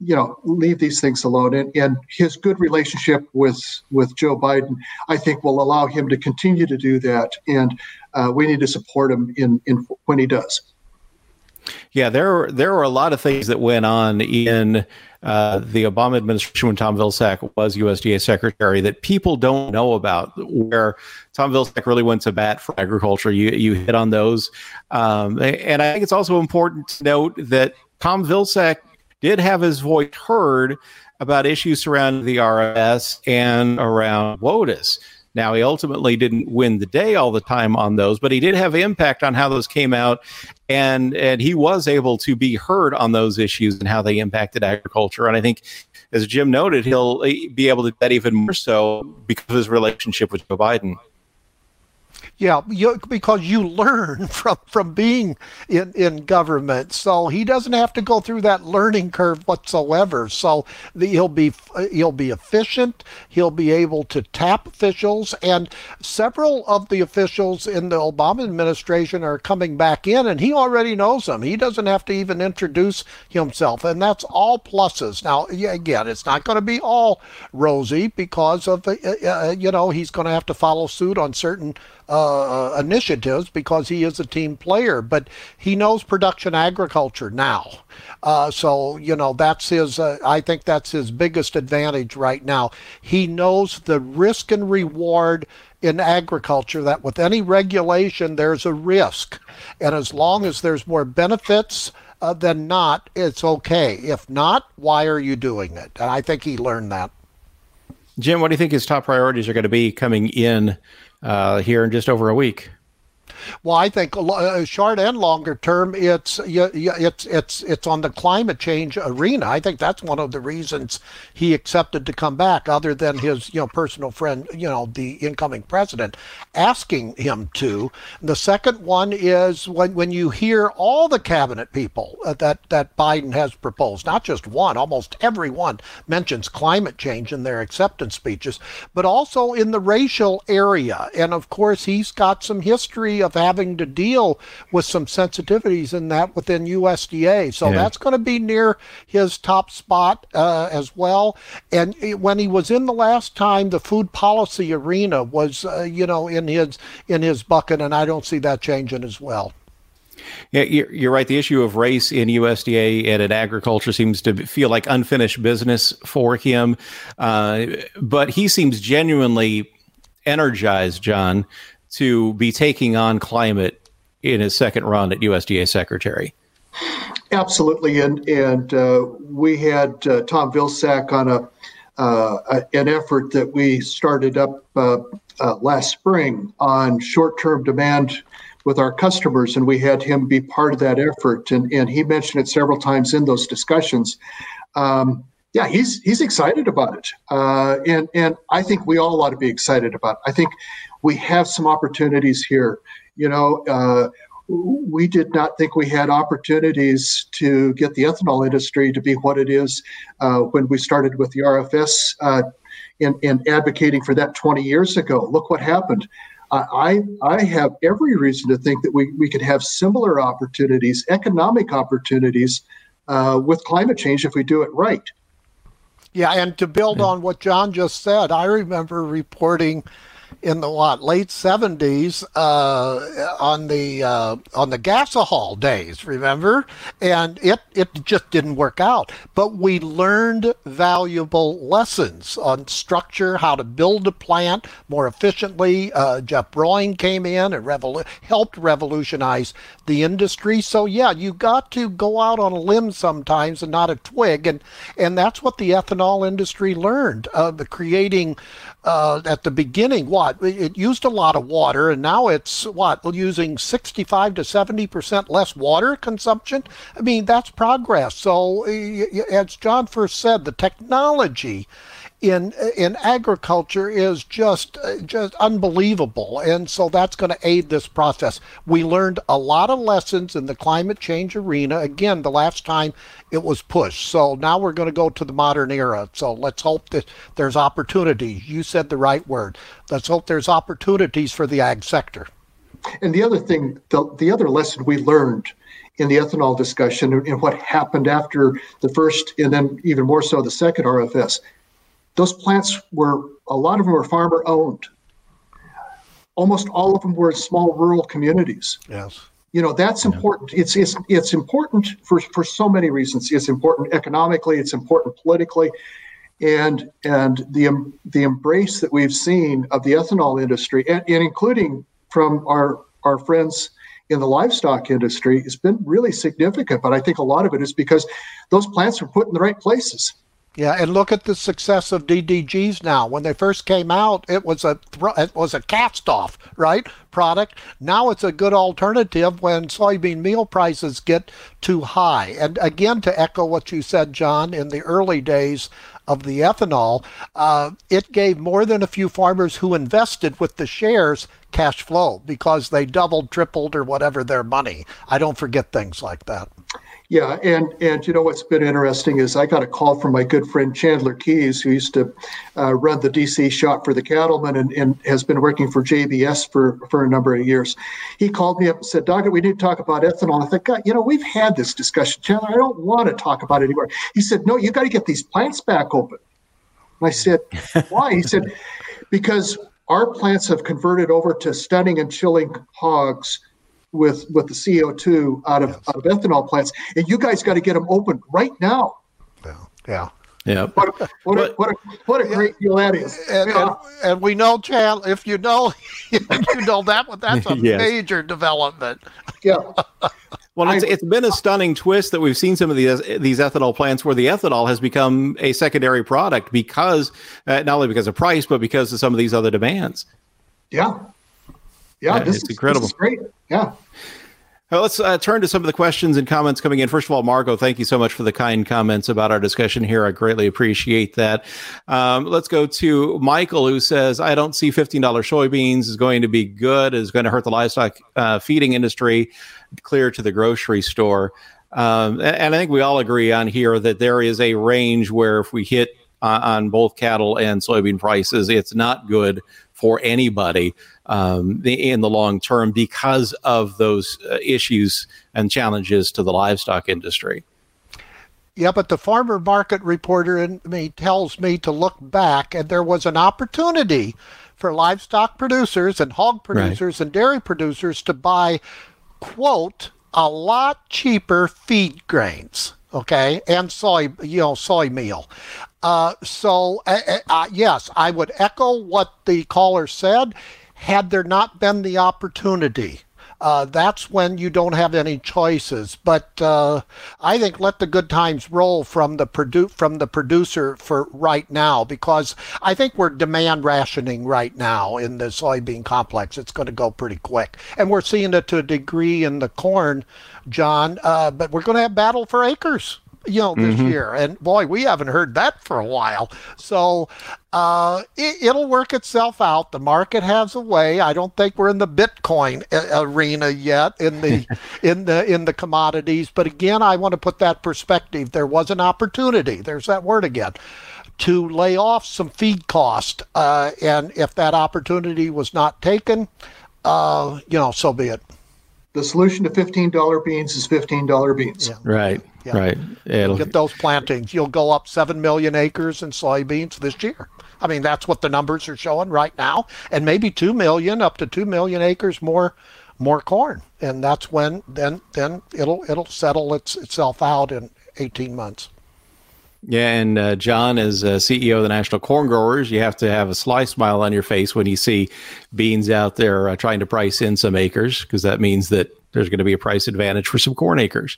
You know, leave these things alone. And, and his good relationship with with Joe Biden, I think, will allow him to continue to do that. And uh, we need to support him in, in when he does. Yeah, there there were a lot of things that went on in uh, the Obama administration when Tom Vilsack was USDA secretary that people don't know about, where Tom Vilsack really went to bat for agriculture. You you hit on those, um, and I think it's also important to note that Tom Vilsack did have his voice heard about issues surrounding the RFS and around WOTUS. Now, he ultimately didn't win the day all the time on those, but he did have impact on how those came out, and and he was able to be heard on those issues and how they impacted agriculture. And I think, as Jim noted, he'll eh, be able to do that even more so because of his relationship with Joe Biden. Yeah, you, because you learn <laughs> from from being in in government. So he doesn't have to go through that learning curve whatsoever. So the, he'll be he'll be efficient. He'll be able to tap officials, and several of the officials in the Obama administration are coming back in, and he already knows them. He doesn't have to even introduce himself, and that's all pluses. Now, again, it's not going to be all rosy because of uh, uh, you know he's going to have to follow suit on certain uh, initiatives because he is a team player, but he knows production agriculture now. Uh, so, you know, that's his, uh, I think that's his biggest advantage right now. He knows the risk and reward in agriculture that with any regulation, there's a risk. And as long as there's more benefits, uh, than not, it's okay. If not, why are you doing it? And I think he learned that. Jim, what do you think his top priorities are going to be coming in uh, here in just over a week. Well, I think uh, short and longer term, it's it's it's it's on the climate change arena. I think that's one of the reasons he accepted to come back, other than his you know personal friend, you know, the incoming president asking him to. The second one is when when you hear all the cabinet people uh, that that Biden has proposed, not just one, almost every one mentions climate change in their acceptance speeches, but also in the racial area. And of course, he's got some history of having to deal with some sensitivities in that within USDA. So yeah. that's going to be near his top spot uh, as well. And when he was in the last time, the food policy arena was, uh, you know, in his in his bucket, and I don't see that changing as well. Yeah, you're, you're right. The issue of race in USDA and in agriculture seems to feel like unfinished business for him. Uh, but he seems genuinely energized, John, to be taking on climate in his second run at USDA secretary. Absolutely, and and uh, we had uh, Tom Vilsack on a uh, an effort that we started up uh, uh, last spring on short-term demand with our customers, and we had him be part of that effort. And and he mentioned it several times in those discussions. Um, yeah, he's he's excited about it, uh, and and I think we all ought to be excited about it. I think we have some opportunities here. You know, uh, we did not think we had opportunities to get the ethanol industry to be what it is uh, when we started with the RFS uh, in, in advocating for that 20 years ago. Look what happened. I, I have every reason to think that we, we could have similar opportunities, economic opportunities, uh, with climate change if we do it right. Yeah, and to build on what John just said, I remember reporting in the what late seventies uh, on the uh, on the gasohol days. Remember, and it it just didn't work out. But we learned valuable lessons on structure, how to build a plant more efficiently. Uh, Jeff Broin came in and revolu- helped revolutionize the industry. So yeah, you got to go out on a limb sometimes and not a twig, and and that's what the ethanol industry learned. Uh, creating uh, at the beginning, what it used a lot of water, and now it's what using 65 to 70 percent less water consumption. I mean, that's progress. So, as John first said, the technology in in agriculture is just uh, just unbelievable, and so that's going to aid this process. We learned a lot of lessons in the climate change arena. Again, the last time it was pushed, so now we're going to go to the modern era. So let's hope that there's opportunities. You said the right word. Let's hope there's opportunities for the ag sector. And the other thing, the, the other lesson we learned in the ethanol discussion and what happened after the first and then even more so the second RFS those plants were, a lot of them were farmer owned. Almost all of them were in small rural communities. Yes. You know, that's yeah. important. It's, it's, it's important for, for so many reasons. It's important economically, it's important politically. And, and the, the embrace that we've seen of the ethanol industry, and, and including from our, our friends in the livestock industry, has been really significant. But I think a lot of it is because those plants were put in the right places. Yeah, and look at the success of DDGs now. When they first came out, it was a it was a cast off, right? Product. Now it's a good alternative when soybean meal prices get too high. And again, to echo what you said, John, in the early days of the ethanol, uh, it gave more than a few farmers who invested with the shares cash flow because they doubled, tripled, or whatever their money. I don't forget things like that. Yeah, and and you know what's been interesting is I got a call from my good friend Chandler Keys, who used to uh, run the DC shop for the cattlemen and, and has been working for JBS for, for a number of years. He called me up and said, Doggett, we need to talk about ethanol. I thought, God, you know, we've had this discussion. Chandler, I don't want to talk about it anymore. He said, No, you got to get these plants back open. And I said, <laughs> Why? He said, Because our plants have converted over to stunning and chilling hogs with with the CO2 out of yes. out of ethanol plants, and you guys got to get them open right now. Yeah, yeah. Yeah. What a, what, a, what, a, what a great deal that is. And, yeah. and, and, we know, Chad, if you know, <laughs> you know that, that's a <laughs> yes. major development. Yeah. <laughs> Well, it's, it's been a stunning twist that we've seen some of these these ethanol plants where the ethanol has become a secondary product because uh, not only because of price but because of some of these other demands. Yeah, yeah, this it's is, incredible. This is great. Yeah. Well, let's uh, turn to some of the questions and comments coming in. First of all, Margot, thank you so much for the kind comments about our discussion here. I greatly appreciate that. Um, let's go to Michael, who says, I don't see $15 soybeans is going to be good, is going to hurt the livestock uh, feeding industry, clear to the grocery store. Um, and, and, I think we all agree on here that there is a range where if we hit uh, on both cattle and soybean prices, it's not good for anybody um, in the long term because of those uh, issues and challenges to the livestock industry. Yeah, but the farmer market reporter in me tells me to look back, and there was an opportunity for livestock producers and hog producers right. and dairy producers to buy, quote, a lot cheaper feed grains, okay, and soy, you know, soy meal. Uh, so, uh, uh, yes, I would echo what the caller said had there not been the opportunity. Uh, that's when you don't have any choices. But uh, I think let the good times roll from the produ- from the producer for right now because I think we're demand rationing right now in the soybean complex. It's going to go pretty quick, and we're seeing it to a degree in the corn, John. Uh, but we're going to have battle for acres you know, this mm-hmm. year. And boy, we haven't heard that for a while. So uh, it, will work itself out. The market has a way. I don't think we're in the Bitcoin arena yet in the <laughs> in the in the commodities. But again, I want to put that perspective. There was an opportunity. There's that word again to lay off some feed cost. Uh, and if that opportunity was not taken, uh, you know, so be it. The solution to $15 beans is $15 beans. Yeah. Right. Yeah. Right. It'll... Get those plantings. You'll go up 7 million acres in soybeans this year. I mean, that's what the numbers are showing right now. And maybe 2 million, up to 2 million acres more more corn. And that's when then then it'll it'll settle its, itself out in 18 months. Yeah, and uh, John, as uh, CEO of the National Corn Growers, you have to have a sly smile on your face when you see beans out there uh, trying to price in some acres, because that means that there's going to be a price advantage for some corn acres.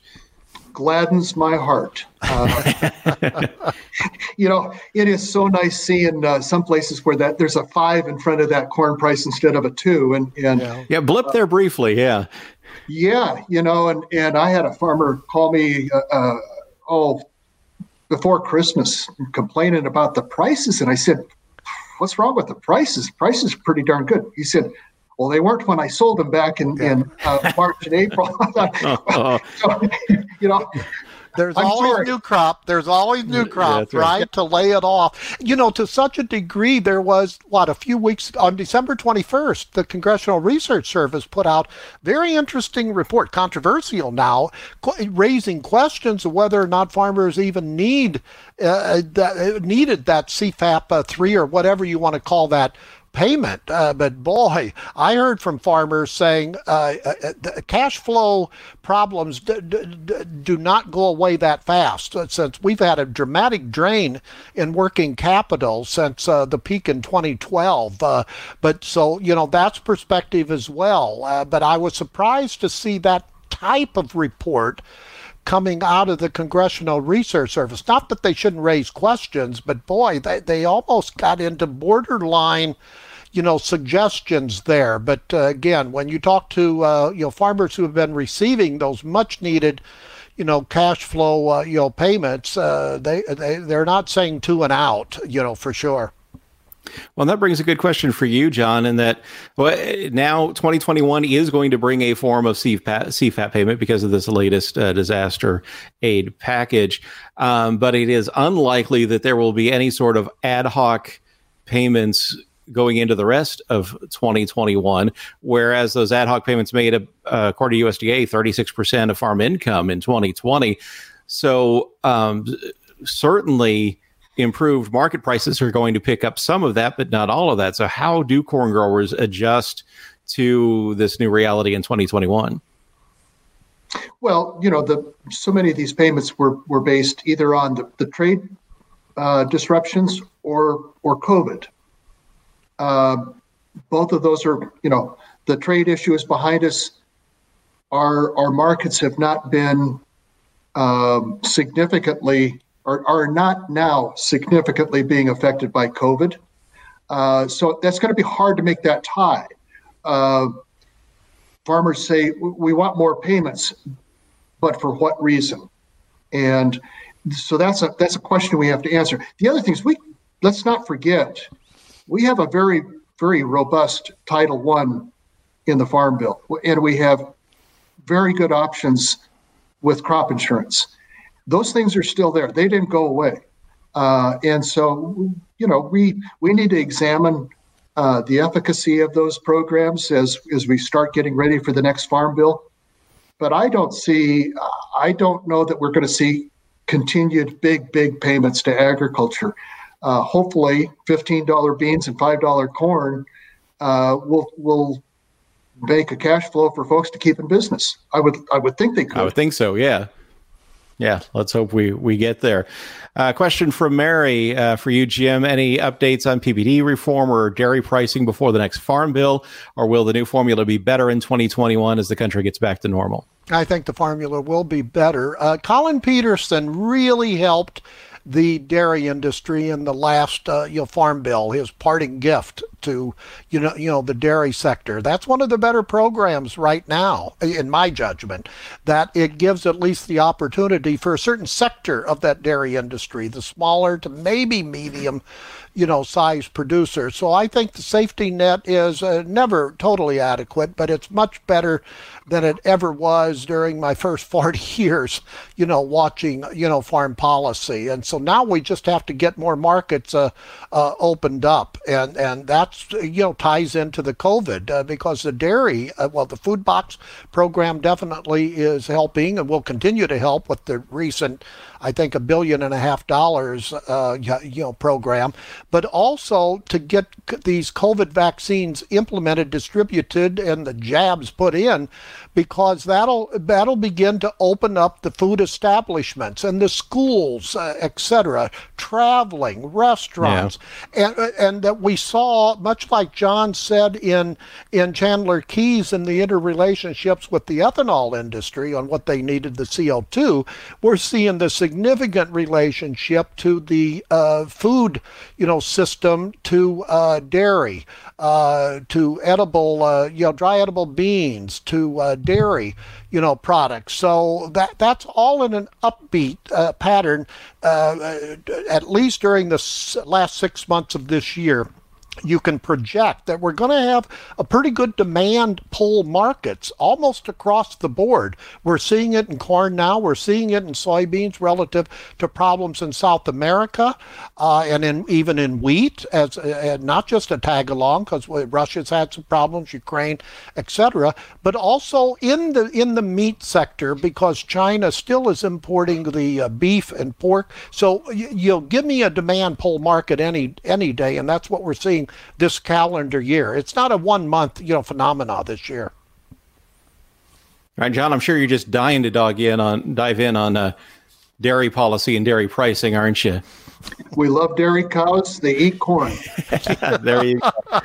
Gladdens my heart. Uh, <laughs> you know, it is so nice seeing uh, some places where that there's a five in front of that corn price instead of a two, and and yeah, yeah blip there briefly, yeah, yeah, you know, and and I had a farmer call me, uh, oh before Christmas complaining about the prices. And I said, What's wrong with the prices? Prices are pretty darn good. He said, Well, they weren't when I sold them back in, yeah. in uh, March and April. so, <laughs> <laughs> you know, there's I'm always sorry. new crop. There's always new crop, yeah, right? right? To lay it off. You know, to such a degree, there was what a few weeks on December 21st, the Congressional Research Service put out very interesting report, controversial now, qu- raising questions of whether or not farmers even need uh, that uh, needed that CFAP uh, three or whatever you want to call that payment. Uh, but boy, I heard from farmers saying uh, uh, uh cash flow problems d- d- d- do not go away that fast. Uh, since we've had a dramatic drain in working capital since uh, the peak in 2012. but so, you know, that's perspective as well. but I was surprised to see that type of report coming out of the Congressional Research Service. Not that they shouldn't raise questions, but boy, they, they almost got into borderline you know suggestions there. But uh, again, when you talk to uh, you know farmers who have been receiving those much needed you know cash flow uh, you know payments, uh, they they they're not saying to and out, you know for sure. Well, that brings a good question for you, John, in that well, now 2021 is going to bring a form of CFAP, CFAP payment because of this latest uh, disaster aid package. Um, but it is unlikely that there will be any sort of ad hoc payments going into the rest of 2021, whereas those ad hoc payments made, uh, according to USDA, 36% of farm income in 2020. So um, certainly improved market prices are going to pick up some of that, but not all of that. So how do corn growers adjust to this new reality in 2021? Well, you know, the so many of these payments were were based either on the, the trade uh, disruptions or or COVID. Uh, both of those are, you know, the trade issue is behind us. Our our markets have not been um, significantly or are not now significantly being affected by COVID. Uh, so that's going to be hard to make that tie. Uh, farmers say we want more payments, but for what reason? And so that's a that's a question we have to answer. The other things we let's not forget we have a very, very robust Title One in the Farm Bill, and we have very good options with crop insurance. Those things are still there; they didn't go away, uh, and so you know we we need to examine uh, the efficacy of those programs as as we start getting ready for the next Farm Bill. But I don't see, I don't know that we're going to see continued big, big payments to agriculture uh, hopefully $15 beans and $5 corn uh, will will make a cash flow for folks to keep in business. I would I would think they could. I would think so. Yeah. Yeah, let's hope we we get there. Uh, question from Mary uh, for you, Jim. Any updates on PPD reform or dairy pricing before the next farm bill, or will the new formula be better in 2021 as the country gets back to normal? I think the formula will be better. Uh, Collin Peterson really helped the dairy industry in the last uh, you know, farm bill, his parting gift to you know you know the dairy sector. That's one of the better programs right now, in my judgment, that it gives at least the opportunity for a certain sector of that dairy industry, the smaller to maybe medium you know, size producer. So I think the safety net is uh, never totally adequate, but it's much better than it ever was during my first <laughs> 40 years, you know, watching, you know, foreign policy. And so now we just have to get more markets uh, uh, opened up. And, and that's, you know, ties into the COVID uh, because the dairy, uh, well, the food box program definitely is helping and will continue to help with the recent, I think, a billion and a half dollars, uh, you know, program, but also to get these COVID vaccines implemented, distributed, and the jabs put in because that'll that'll begin to open up the food establishments and the schools, uh, etc., traveling, restaurants, yeah. and and that we saw much like John said in in Chandler Keys and the interrelationships with the ethanol industry on what they needed the CO2. We're seeing the significant relationship to the uh, food, you know, system to uh, dairy uh, to edible, uh, you know, dry edible beans, to uh, dairy, you know, products. So that that's all in an upbeat uh, pattern, at least during the last six months of this year you can project that we're going to have a pretty good demand pull markets almost across the board. We're seeing it in corn now. We're seeing it in soybeans relative to problems in South America uh, and in, even in wheat, as uh, not just a tag along because Russia's had some problems, Ukraine, etc., but also in the in the meat sector because China still is importing the uh, beef and pork. So you, you'll give me a demand pull market any any day, and that's what we're seeing this calendar year. It's not a one month, you know, phenomena this year. All right, John, I'm sure you're just dying to dog in on dive in on uh, dairy policy and dairy pricing, aren't you? We love dairy cows. They eat corn. <laughs> there you go. <laughs>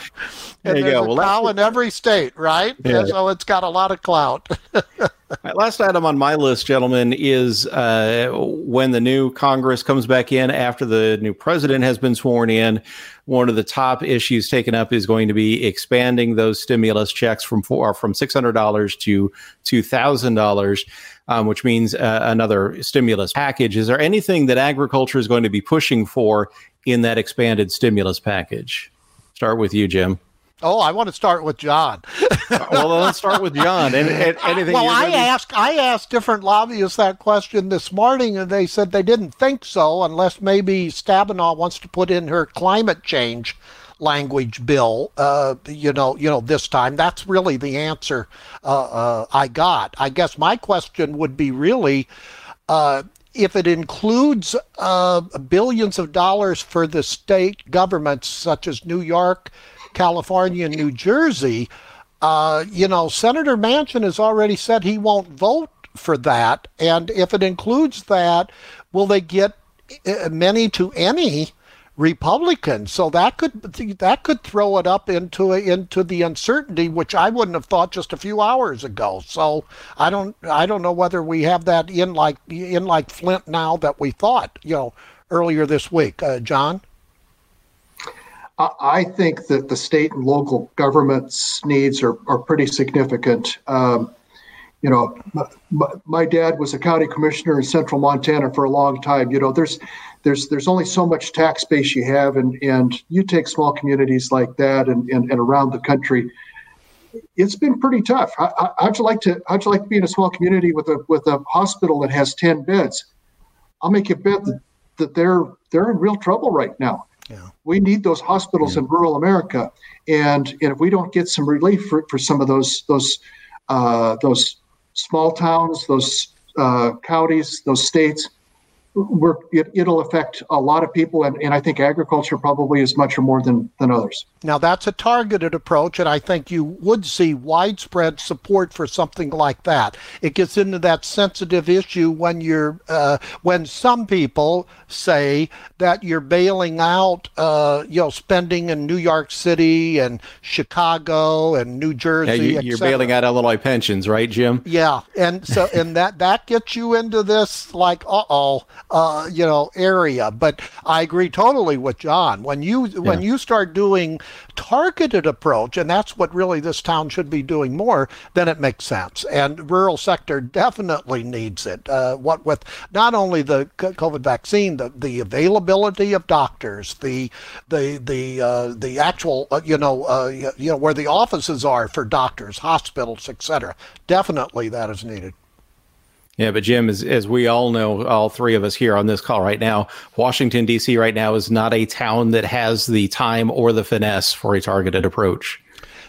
There and you go. A well, cow in every state, right? Yeah. So it's got a lot of clout. <laughs> right, last item on my list, gentlemen, is uh, when the new Congress comes back in after the new president has been sworn in. One of the top issues taken up is going to be expanding those stimulus checks from four, from six hundred dollars to two thousand dollars. Um, which means uh, another stimulus package. Is there anything that agriculture is going to be pushing for in that expanded stimulus package? Start with you, Jim. Oh, I want to start with John. <laughs> well, let's start with John. Any, <laughs> anything? Well, I asked I asked different lobbyists that question this morning, and they said they didn't think so, unless maybe Stabenow wants to put in her climate change language bill. Uh, you know, you know, this time that's really the answer uh, uh, I got. I guess my question would be really. Uh, if it includes uh, billions of dollars for the state governments such as New York, California and New Jersey, you know, Senator Manchin has already said he won't vote for that. And if it includes that, will they get many to any Republicans? So that could that could throw it up into into the uncertainty, which I wouldn't have thought just a few hours ago. So I don't I don't know whether we have that in like in like Flint now that we thought, you know, earlier this week, uh, John. I think that the state and local government's needs are, are pretty significant. Um, you know, my, my, dad was a county commissioner in central Montana for a long time. You know, there's there's there's only so much tax base you have, and and you take small communities like that and, and, and around the country. It's been pretty tough. How'd you like to How'd you like to be in a small community with a with a hospital that has ten beds? I'll make you bet that, that they're they're in real trouble right now. Yeah. We need those hospitals yeah. in rural America, and, and if we don't get some relief for, for some of those those uh, those small towns, those uh, counties, those states, it, will affect a lot of people, and, and I think agriculture probably is much more than, than others. Now, that's a targeted approach, and I think you would see widespread support for something like that. It gets into that sensitive issue when you're uh, when some people say that you're bailing out, uh, you know, spending in New York City and Chicago and New Jersey. Yeah, you, are bailing out Illinois pensions, right, Jim? Yeah, and so and that that gets you into this like, uh oh uh, you know, area. But I agree totally with John. When you when you start doing targeted approach, and that's what really this town should be doing more, then it makes sense. And rural sector definitely needs it. Uh, what with not only the COVID vaccine, the the availability of doctors, the the the uh, the actual uh, you know uh, you know where the offices are for doctors, hospitals, etc. Definitely that is needed. Yeah, but Jim, as, as we all know, all three of us here on this call right now, Washington, D.C. right now is not a town that has the time or the finesse for a targeted approach.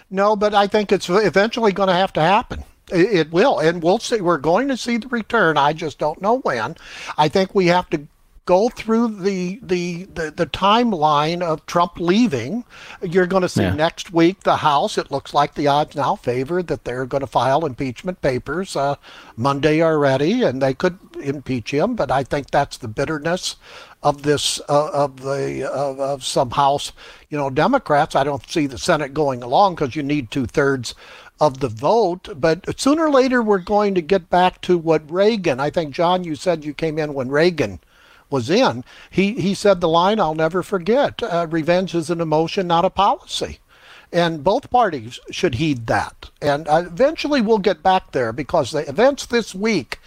No, but I think it's eventually going to have to happen. It will, and we'll see. We're going to see the return. I just don't know when. I think we have to go through the, the the the, timeline of Trump leaving, you're going to see yeah. next week the House. It looks like the odds now favor that they're going to file impeachment papers uh, Monday already, and they could impeach him. But I think that's the bitterness of this uh, of the of, of some House, you know, Democrats. I don't see the Senate going along because you need two thirds of the vote. But sooner or later, we're going to get back to what Reagan. I think John, you said you came in when Reagan was in, he, he said the line I'll never forget uh, revenge is an emotion, not a policy. And both parties should heed that. And uh, eventually we'll get back there because the events this week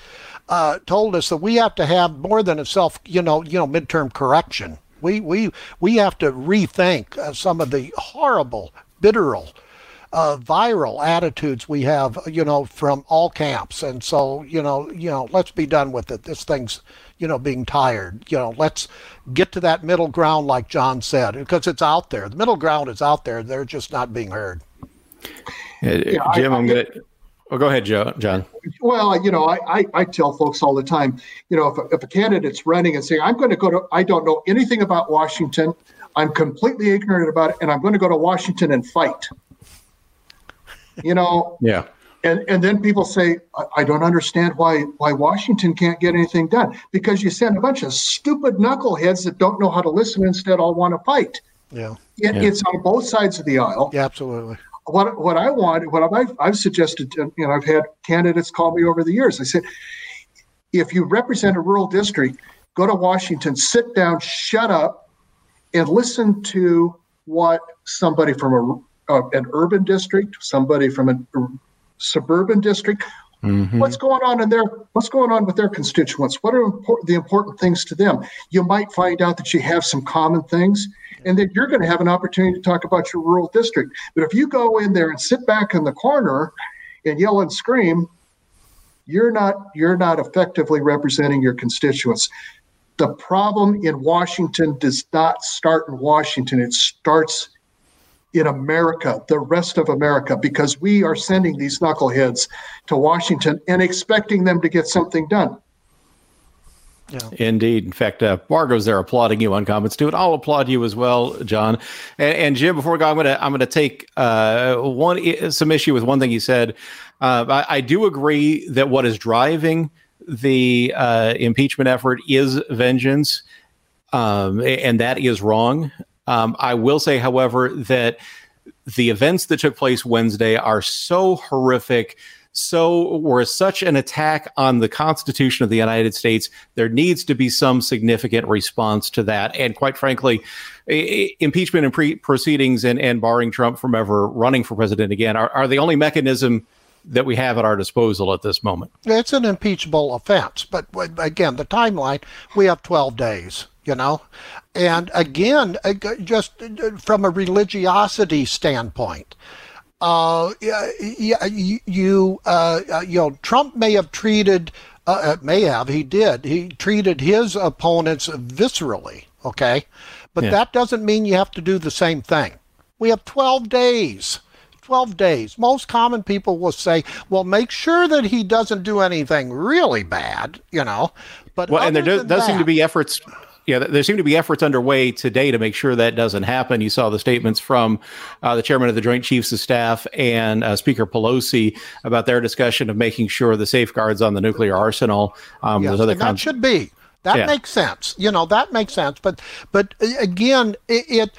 uh, told us that we have to have more than a self, you know, you know, midterm correction. We we we have to rethink uh, some of the horrible, bitteral, uh, viral attitudes we have, you know, from all camps. And so, you know, you know, let's be done with it. This thing's you know, being tired. You know, let's get to that middle ground, like John said, because it's out there. The middle ground is out there. They're just not being heard. Yeah, Jim, I, am going to. Well, go ahead, Joe, John. Well, you know, I, I, I, tell folks all the time, you know, if a, if a candidate's running and saying, I'm going to go to, I don't know anything about Washington, I'm completely ignorant about it, and I'm going to go to Washington and fight. You know, yeah and and then people say I, don't understand why why Washington can't get anything done because you send a bunch of stupid knuckleheads that don't know how to listen instead all want to fight. Yeah. It, yeah. it's on both sides of the aisle. Yeah, absolutely. What what I want, what I've I've suggested, you know, I've had candidates call me over the years. I said, if you represent a rural district, go to Washington, sit down, shut up, and listen to what somebody from a uh, an urban district, somebody from a suburban district. Mm-hmm. What's going on in their What's going on with their constituents? What are important, the important things to them? You might find out that you have some common things, and then you're going to have an opportunity to talk about your rural district. But if you go in there and sit back in the corner and yell and scream, you're not you're not effectively representing your constituents. The problem in Washington does not start in Washington. It starts in America, the rest of America, because we are sending these knuckleheads to Washington and expecting them to get something done. Yeah. Indeed. In fact, uh, Margot's there applauding you on comments too, and I'll applaud you as well, John. And, and Jim, before we go, I'm gonna I'm gonna take uh, one some issue with one thing you said. Uh, I, I, do agree that what is driving the uh, impeachment effort is vengeance, um, and that is wrong. Um, I will say, however, that the events that took place Wednesday are so horrific so were such an attack on the Constitution of the United States, there needs to be some significant response to that. And quite frankly, impeachment and pre- proceedings and, and barring Trump from ever running for president again are, are the only mechanism that we have at our disposal at this moment. It's an impeachable offense, but again, the timeline we have 12 days you know and again uh, just uh, from a religiosity standpoint uh, you uh, uh, you know Trump may have treated uh, may have he did he treated his opponents viscerally okay but yeah. that doesn't mean you have to do the same thing we have 12 days 12 days. Most common people will say, well, make sure that he doesn't do anything really bad, you know. But well, and there does, does that, seem to be efforts yeah, there seem to be efforts underway today to make sure that doesn't happen. You saw the statements from uh, the chairman of the Joint Chiefs of Staff and uh, Speaker Pelosi about their discussion of making sure the safeguards on the nuclear arsenal. Um, yes, other and that should be. That yeah. makes sense. You know, that makes sense. But but uh, again, it, it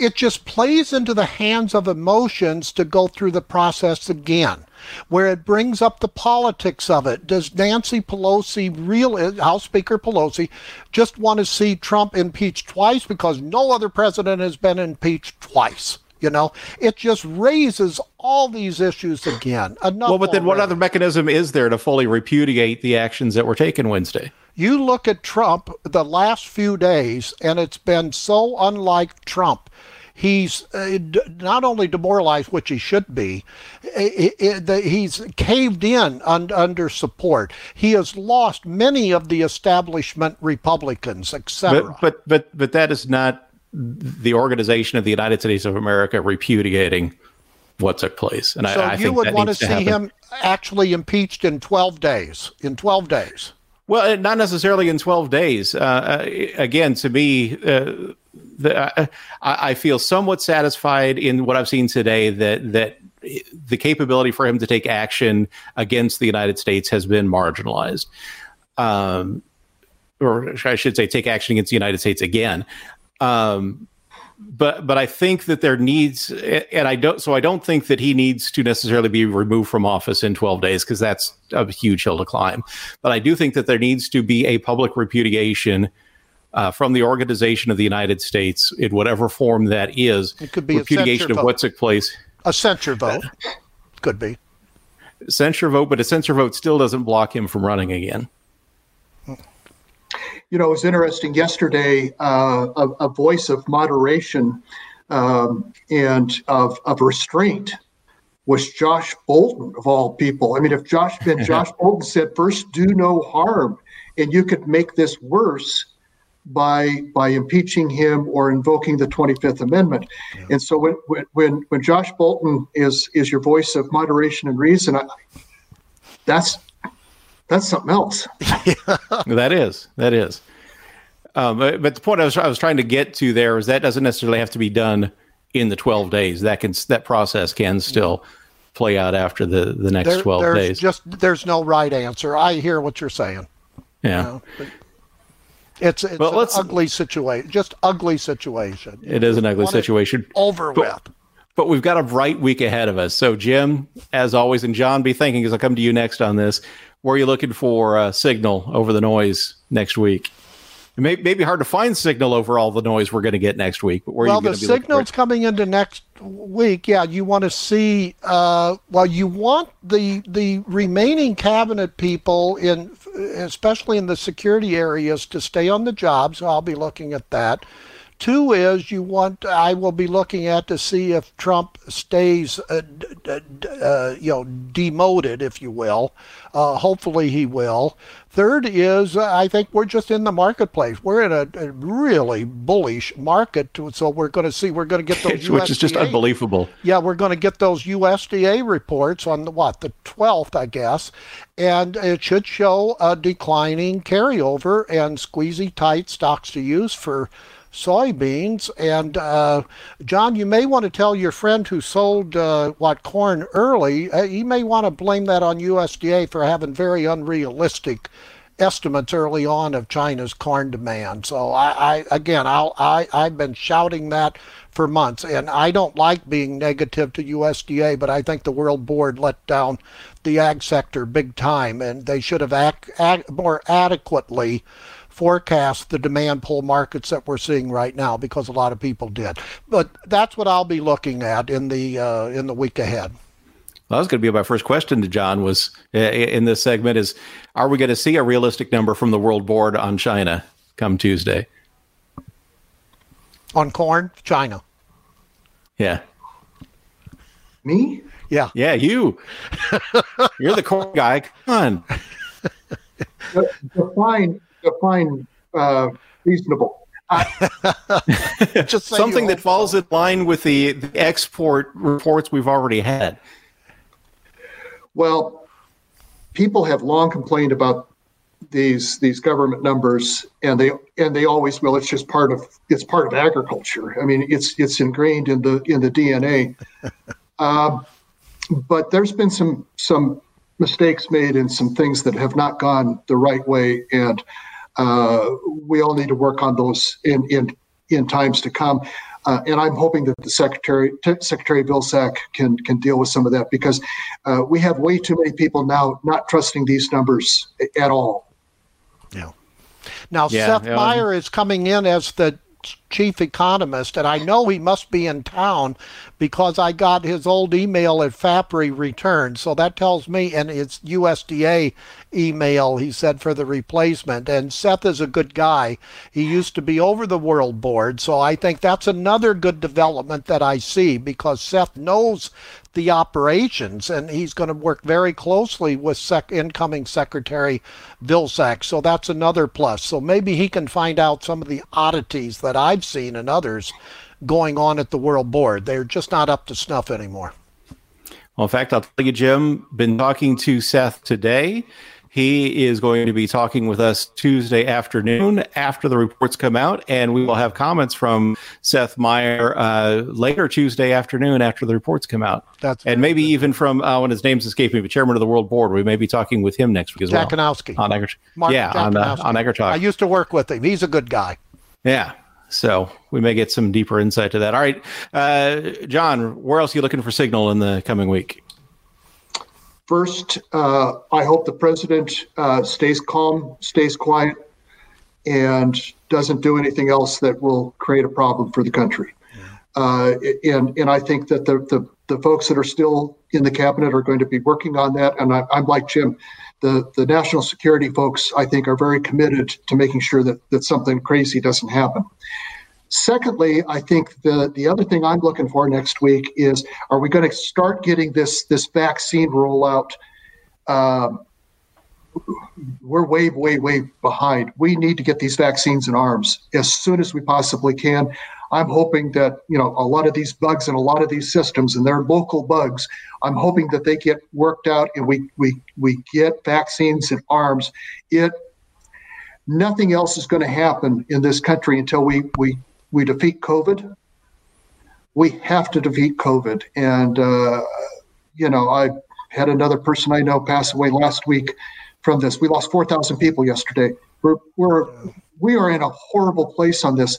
it just plays into the hands of emotions to go through the process again. Where it brings up the politics of it. Does Nancy Pelosi, real House Speaker Pelosi, just want to see Trump impeached twice because no other president has been impeached twice? You know, it just raises all these issues again. Enough well, but then what other mechanism is there to fully repudiate the actions that were taken Wednesday? You look at Trump the last few days, and it's been so unlike Trump he's uh, not only demoralized, which he should be, it, it, the, he's caved in un, under support. He has lost many of the establishment Republicans, etc. But, but but but that is not the organization of the United States of America repudiating what took place. And so I, I you would want to see him actually impeached in 12 days. In 12 days. Well, not necessarily in 12 days. Uh, uh, again, to me, uh, the, uh, I, I, feel somewhat satisfied in what I've seen today that that the capability for him to take action against the United States has been marginalized. Um, or I should say, take action against the United States again. Um, but but I think that there needs, and I don't. So I don't think that he needs to necessarily be removed from office in 12 days because that's a huge hill to climb. But I do think that there needs to be a public repudiation uh, from the organization of the United States in whatever form that is. It could be repudiation of vote. what took place. A censure vote could be censure vote, but a censure vote still doesn't block him from running again you know, it was interesting yesterday, uh, a, a, voice of moderation um, and of, of restraint was Josh Bolten, of all people. I mean, if Josh, if <laughs> Josh Bolten said, first do no harm, and you could make this worse by by impeaching him or invoking the 25th Amendment. Yeah. And so when, when when Josh Bolten is is your voice of moderation and reason, I, that's that's something else. <laughs> <laughs> that is. That is. Um, but, but, the point I was, I was trying to get to there is that doesn't necessarily have to be done in the 12 days. That can that process can still play out after the, the next there, 12 days. Just there's no right answer. I hear what you're saying. Yeah. You know, it's it's well, an ugly situation. Just ugly situation. It is an ugly situation. Over but, with. But we've got a bright week ahead of us. So Jim, as always, and John, be thinking as I come to you next on this. Where are you looking for a signal over the noise next week? It may, may be hard to find signal over all the noise we're going to get next week. But where well, the signal's coming into next week. Yeah, you want to see. Uh, well, you want the the remaining cabinet people in, especially in the security areas, to stay on the job. So I'll be looking at that. Two is you want I will be looking at to see if Trump stays, uh, uh, you know, demoted, if you will. Uh, hopefully he will. Third is uh, I think we're just in the marketplace. We're in a, a really bullish market, so we're going to see. We're going to get <laughs> those, which USDA, is just unbelievable. Yeah, we're going to get those USDA reports on the what the 12th, I guess, and it should show a declining carryover and squeezy tight stocks to use for soybeans. And uh, John, you may want to tell your friend who sold uh, what corn early, uh, you may want to blame that on USDA for having very unrealistic estimates early on of China's corn demand. So I, I again, I'll, I I've been shouting that for months, and I don't like being negative to USDA, but I think the World Board let down the ag sector big time, and they should have act, act more adequately forecast the demand pull markets that we're seeing right now because a lot of people did. But that's what I'll be looking at in the uh, in the week ahead. Well, that was going to be my first question to John. Was uh, in this segment is, are we going to see a realistic number from the World Board on China come Tuesday? On corn, China. Yeah. Me? Yeah. Yeah, you. You're the corn guy. Come on. <laughs> Define define uh, reasonable? <laughs> Just something that falls in line with the, the export reports we've already had. Well, people have long complained about these these government numbers, and they and they always will. It's just part of it's part of agriculture. I mean, it's it's ingrained in the in the DNA. <laughs> um, but there's been some some mistakes made and some things that have not gone the right way, and uh, we all need to work on those in in in times to come. Uh, and I'm hoping that the Secretary T- Secretary Vilsack can can deal with some of that because uh, we have way too many people now not trusting these numbers at all. Yeah. Now yeah, Seth yeah. Meyer is coming in as the chief economist, and I know he must be in town because I got his old email at FAPRI returned. So that tells me, and it's USDA email, he said, for the replacement. And Seth is a good guy. He used to be over the World Board. So I think that's another good development that I see because Seth knows the operations, and he's going to work very closely with sec- incoming Secretary Vilsack. So that's another plus. So maybe he can find out some of the oddities that I've seen and others going on at the World Board. They're just not up to snuff anymore. Well, in fact, I'll tell you, Jim, been talking to Seth today. He is going to be talking with us Tuesday afternoon after the reports come out, and we will have comments from Seth Meyer uh, later Tuesday afternoon after the reports come out. That's and maybe good. even from uh, when his name's escaping me, the chairman of the World Board. We may be talking with him next week as well. Jekanowski. On Agri- yeah, on, uh, on I used to work with him. He's a good guy. Yeah. So we may get some deeper insight to that. All right, uh, John, where else are you looking for signal in the coming week? First, uh, I hope the president uh, stays calm, stays quiet, and doesn't do anything else that will create a problem for the country. Uh, and and I think that the, the the folks that are still in the cabinet are going to be working on that. And I, I'm like Jim, the the national security folks I think are very committed to making sure that that something crazy doesn't happen. Secondly, I think the, the other thing I'm looking for next week is are we going to start getting this this vaccine rollout? Um, we're way, way, way behind. We need to get these vaccines in arms as soon as we possibly can. I'm hoping that you know a lot of these bugs and a lot of these systems and they're local bugs. I'm hoping that they get worked out and we we we get vaccines and arms. It nothing else is going to happen in this country until we we we defeat COVID. We have to defeat COVID. And, uh, you know, I had another person I know pass away last week from this. We lost 4,000 people yesterday. We're, we're, we are in a horrible place on this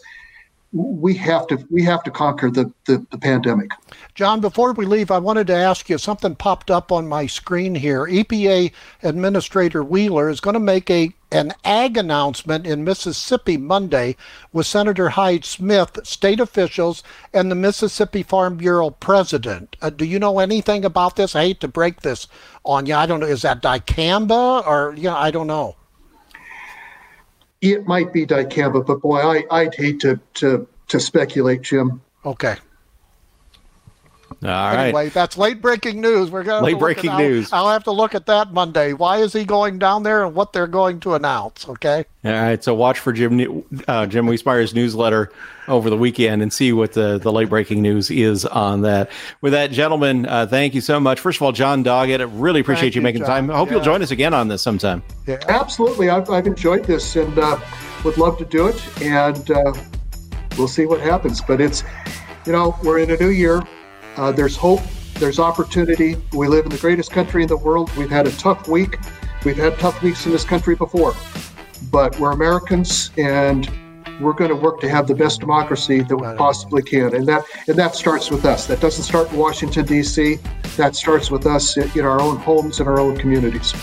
we have to we have to conquer the, the, the, pandemic. John, before we leave, I wanted to ask you something popped up on my screen here. EPA Administrator Wheeler is going to make a an ag announcement in Mississippi Monday with Senator Hyde Smith, state officials, and the Mississippi Farm Bureau president. Uh, do you know anything about this? I hate to break this on you. I don't know. Is that dicamba or you know? I don't know it might be dicamba, but boy, I, I'd hate to, to, to speculate, Jim. Okay. All right. Anyway, that's late breaking news. We're going late breaking news. I'll, I'll have to look at that Monday. Why is he going down there and what they're going to announce? Okay. All right. So watch for Jim uh, Jim Wiesemeyer's newsletter over the weekend and see what the, the late breaking news is on that. With that, gentlemen, uh, thank you so much. First of all, John Doggett, I really appreciate you, you making John. time. I hope yeah. you'll join us again on this sometime. Yeah, absolutely. I've, I've enjoyed this and uh, would love to do it. And uh, we'll see what happens. But it's, you know, we're in a new year. Uh, there's hope, there's opportunity. We live in the greatest country in the world. We've had a tough week. We've had tough weeks in this country before, but we're Americans and we're going to work to have the best democracy that we possibly can, and that and that starts with us. That doesn't start in Washington D.C. That starts with us in, in our own homes and our own communities.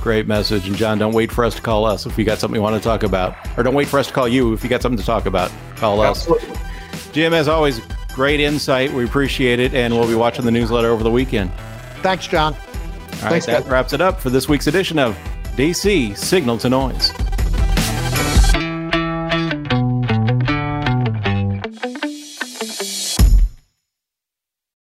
Great message, and John, don't wait for us to call us if you got something you want to talk about, or don't wait for us to call you if you got something to talk about. Call Absolutely. us. Jim, as always, Great insight. We appreciate it. And we'll be watching the newsletter over the weekend. Thanks, John. All right, Thanks, that wraps it up for this week's edition of DC Signal to Noise.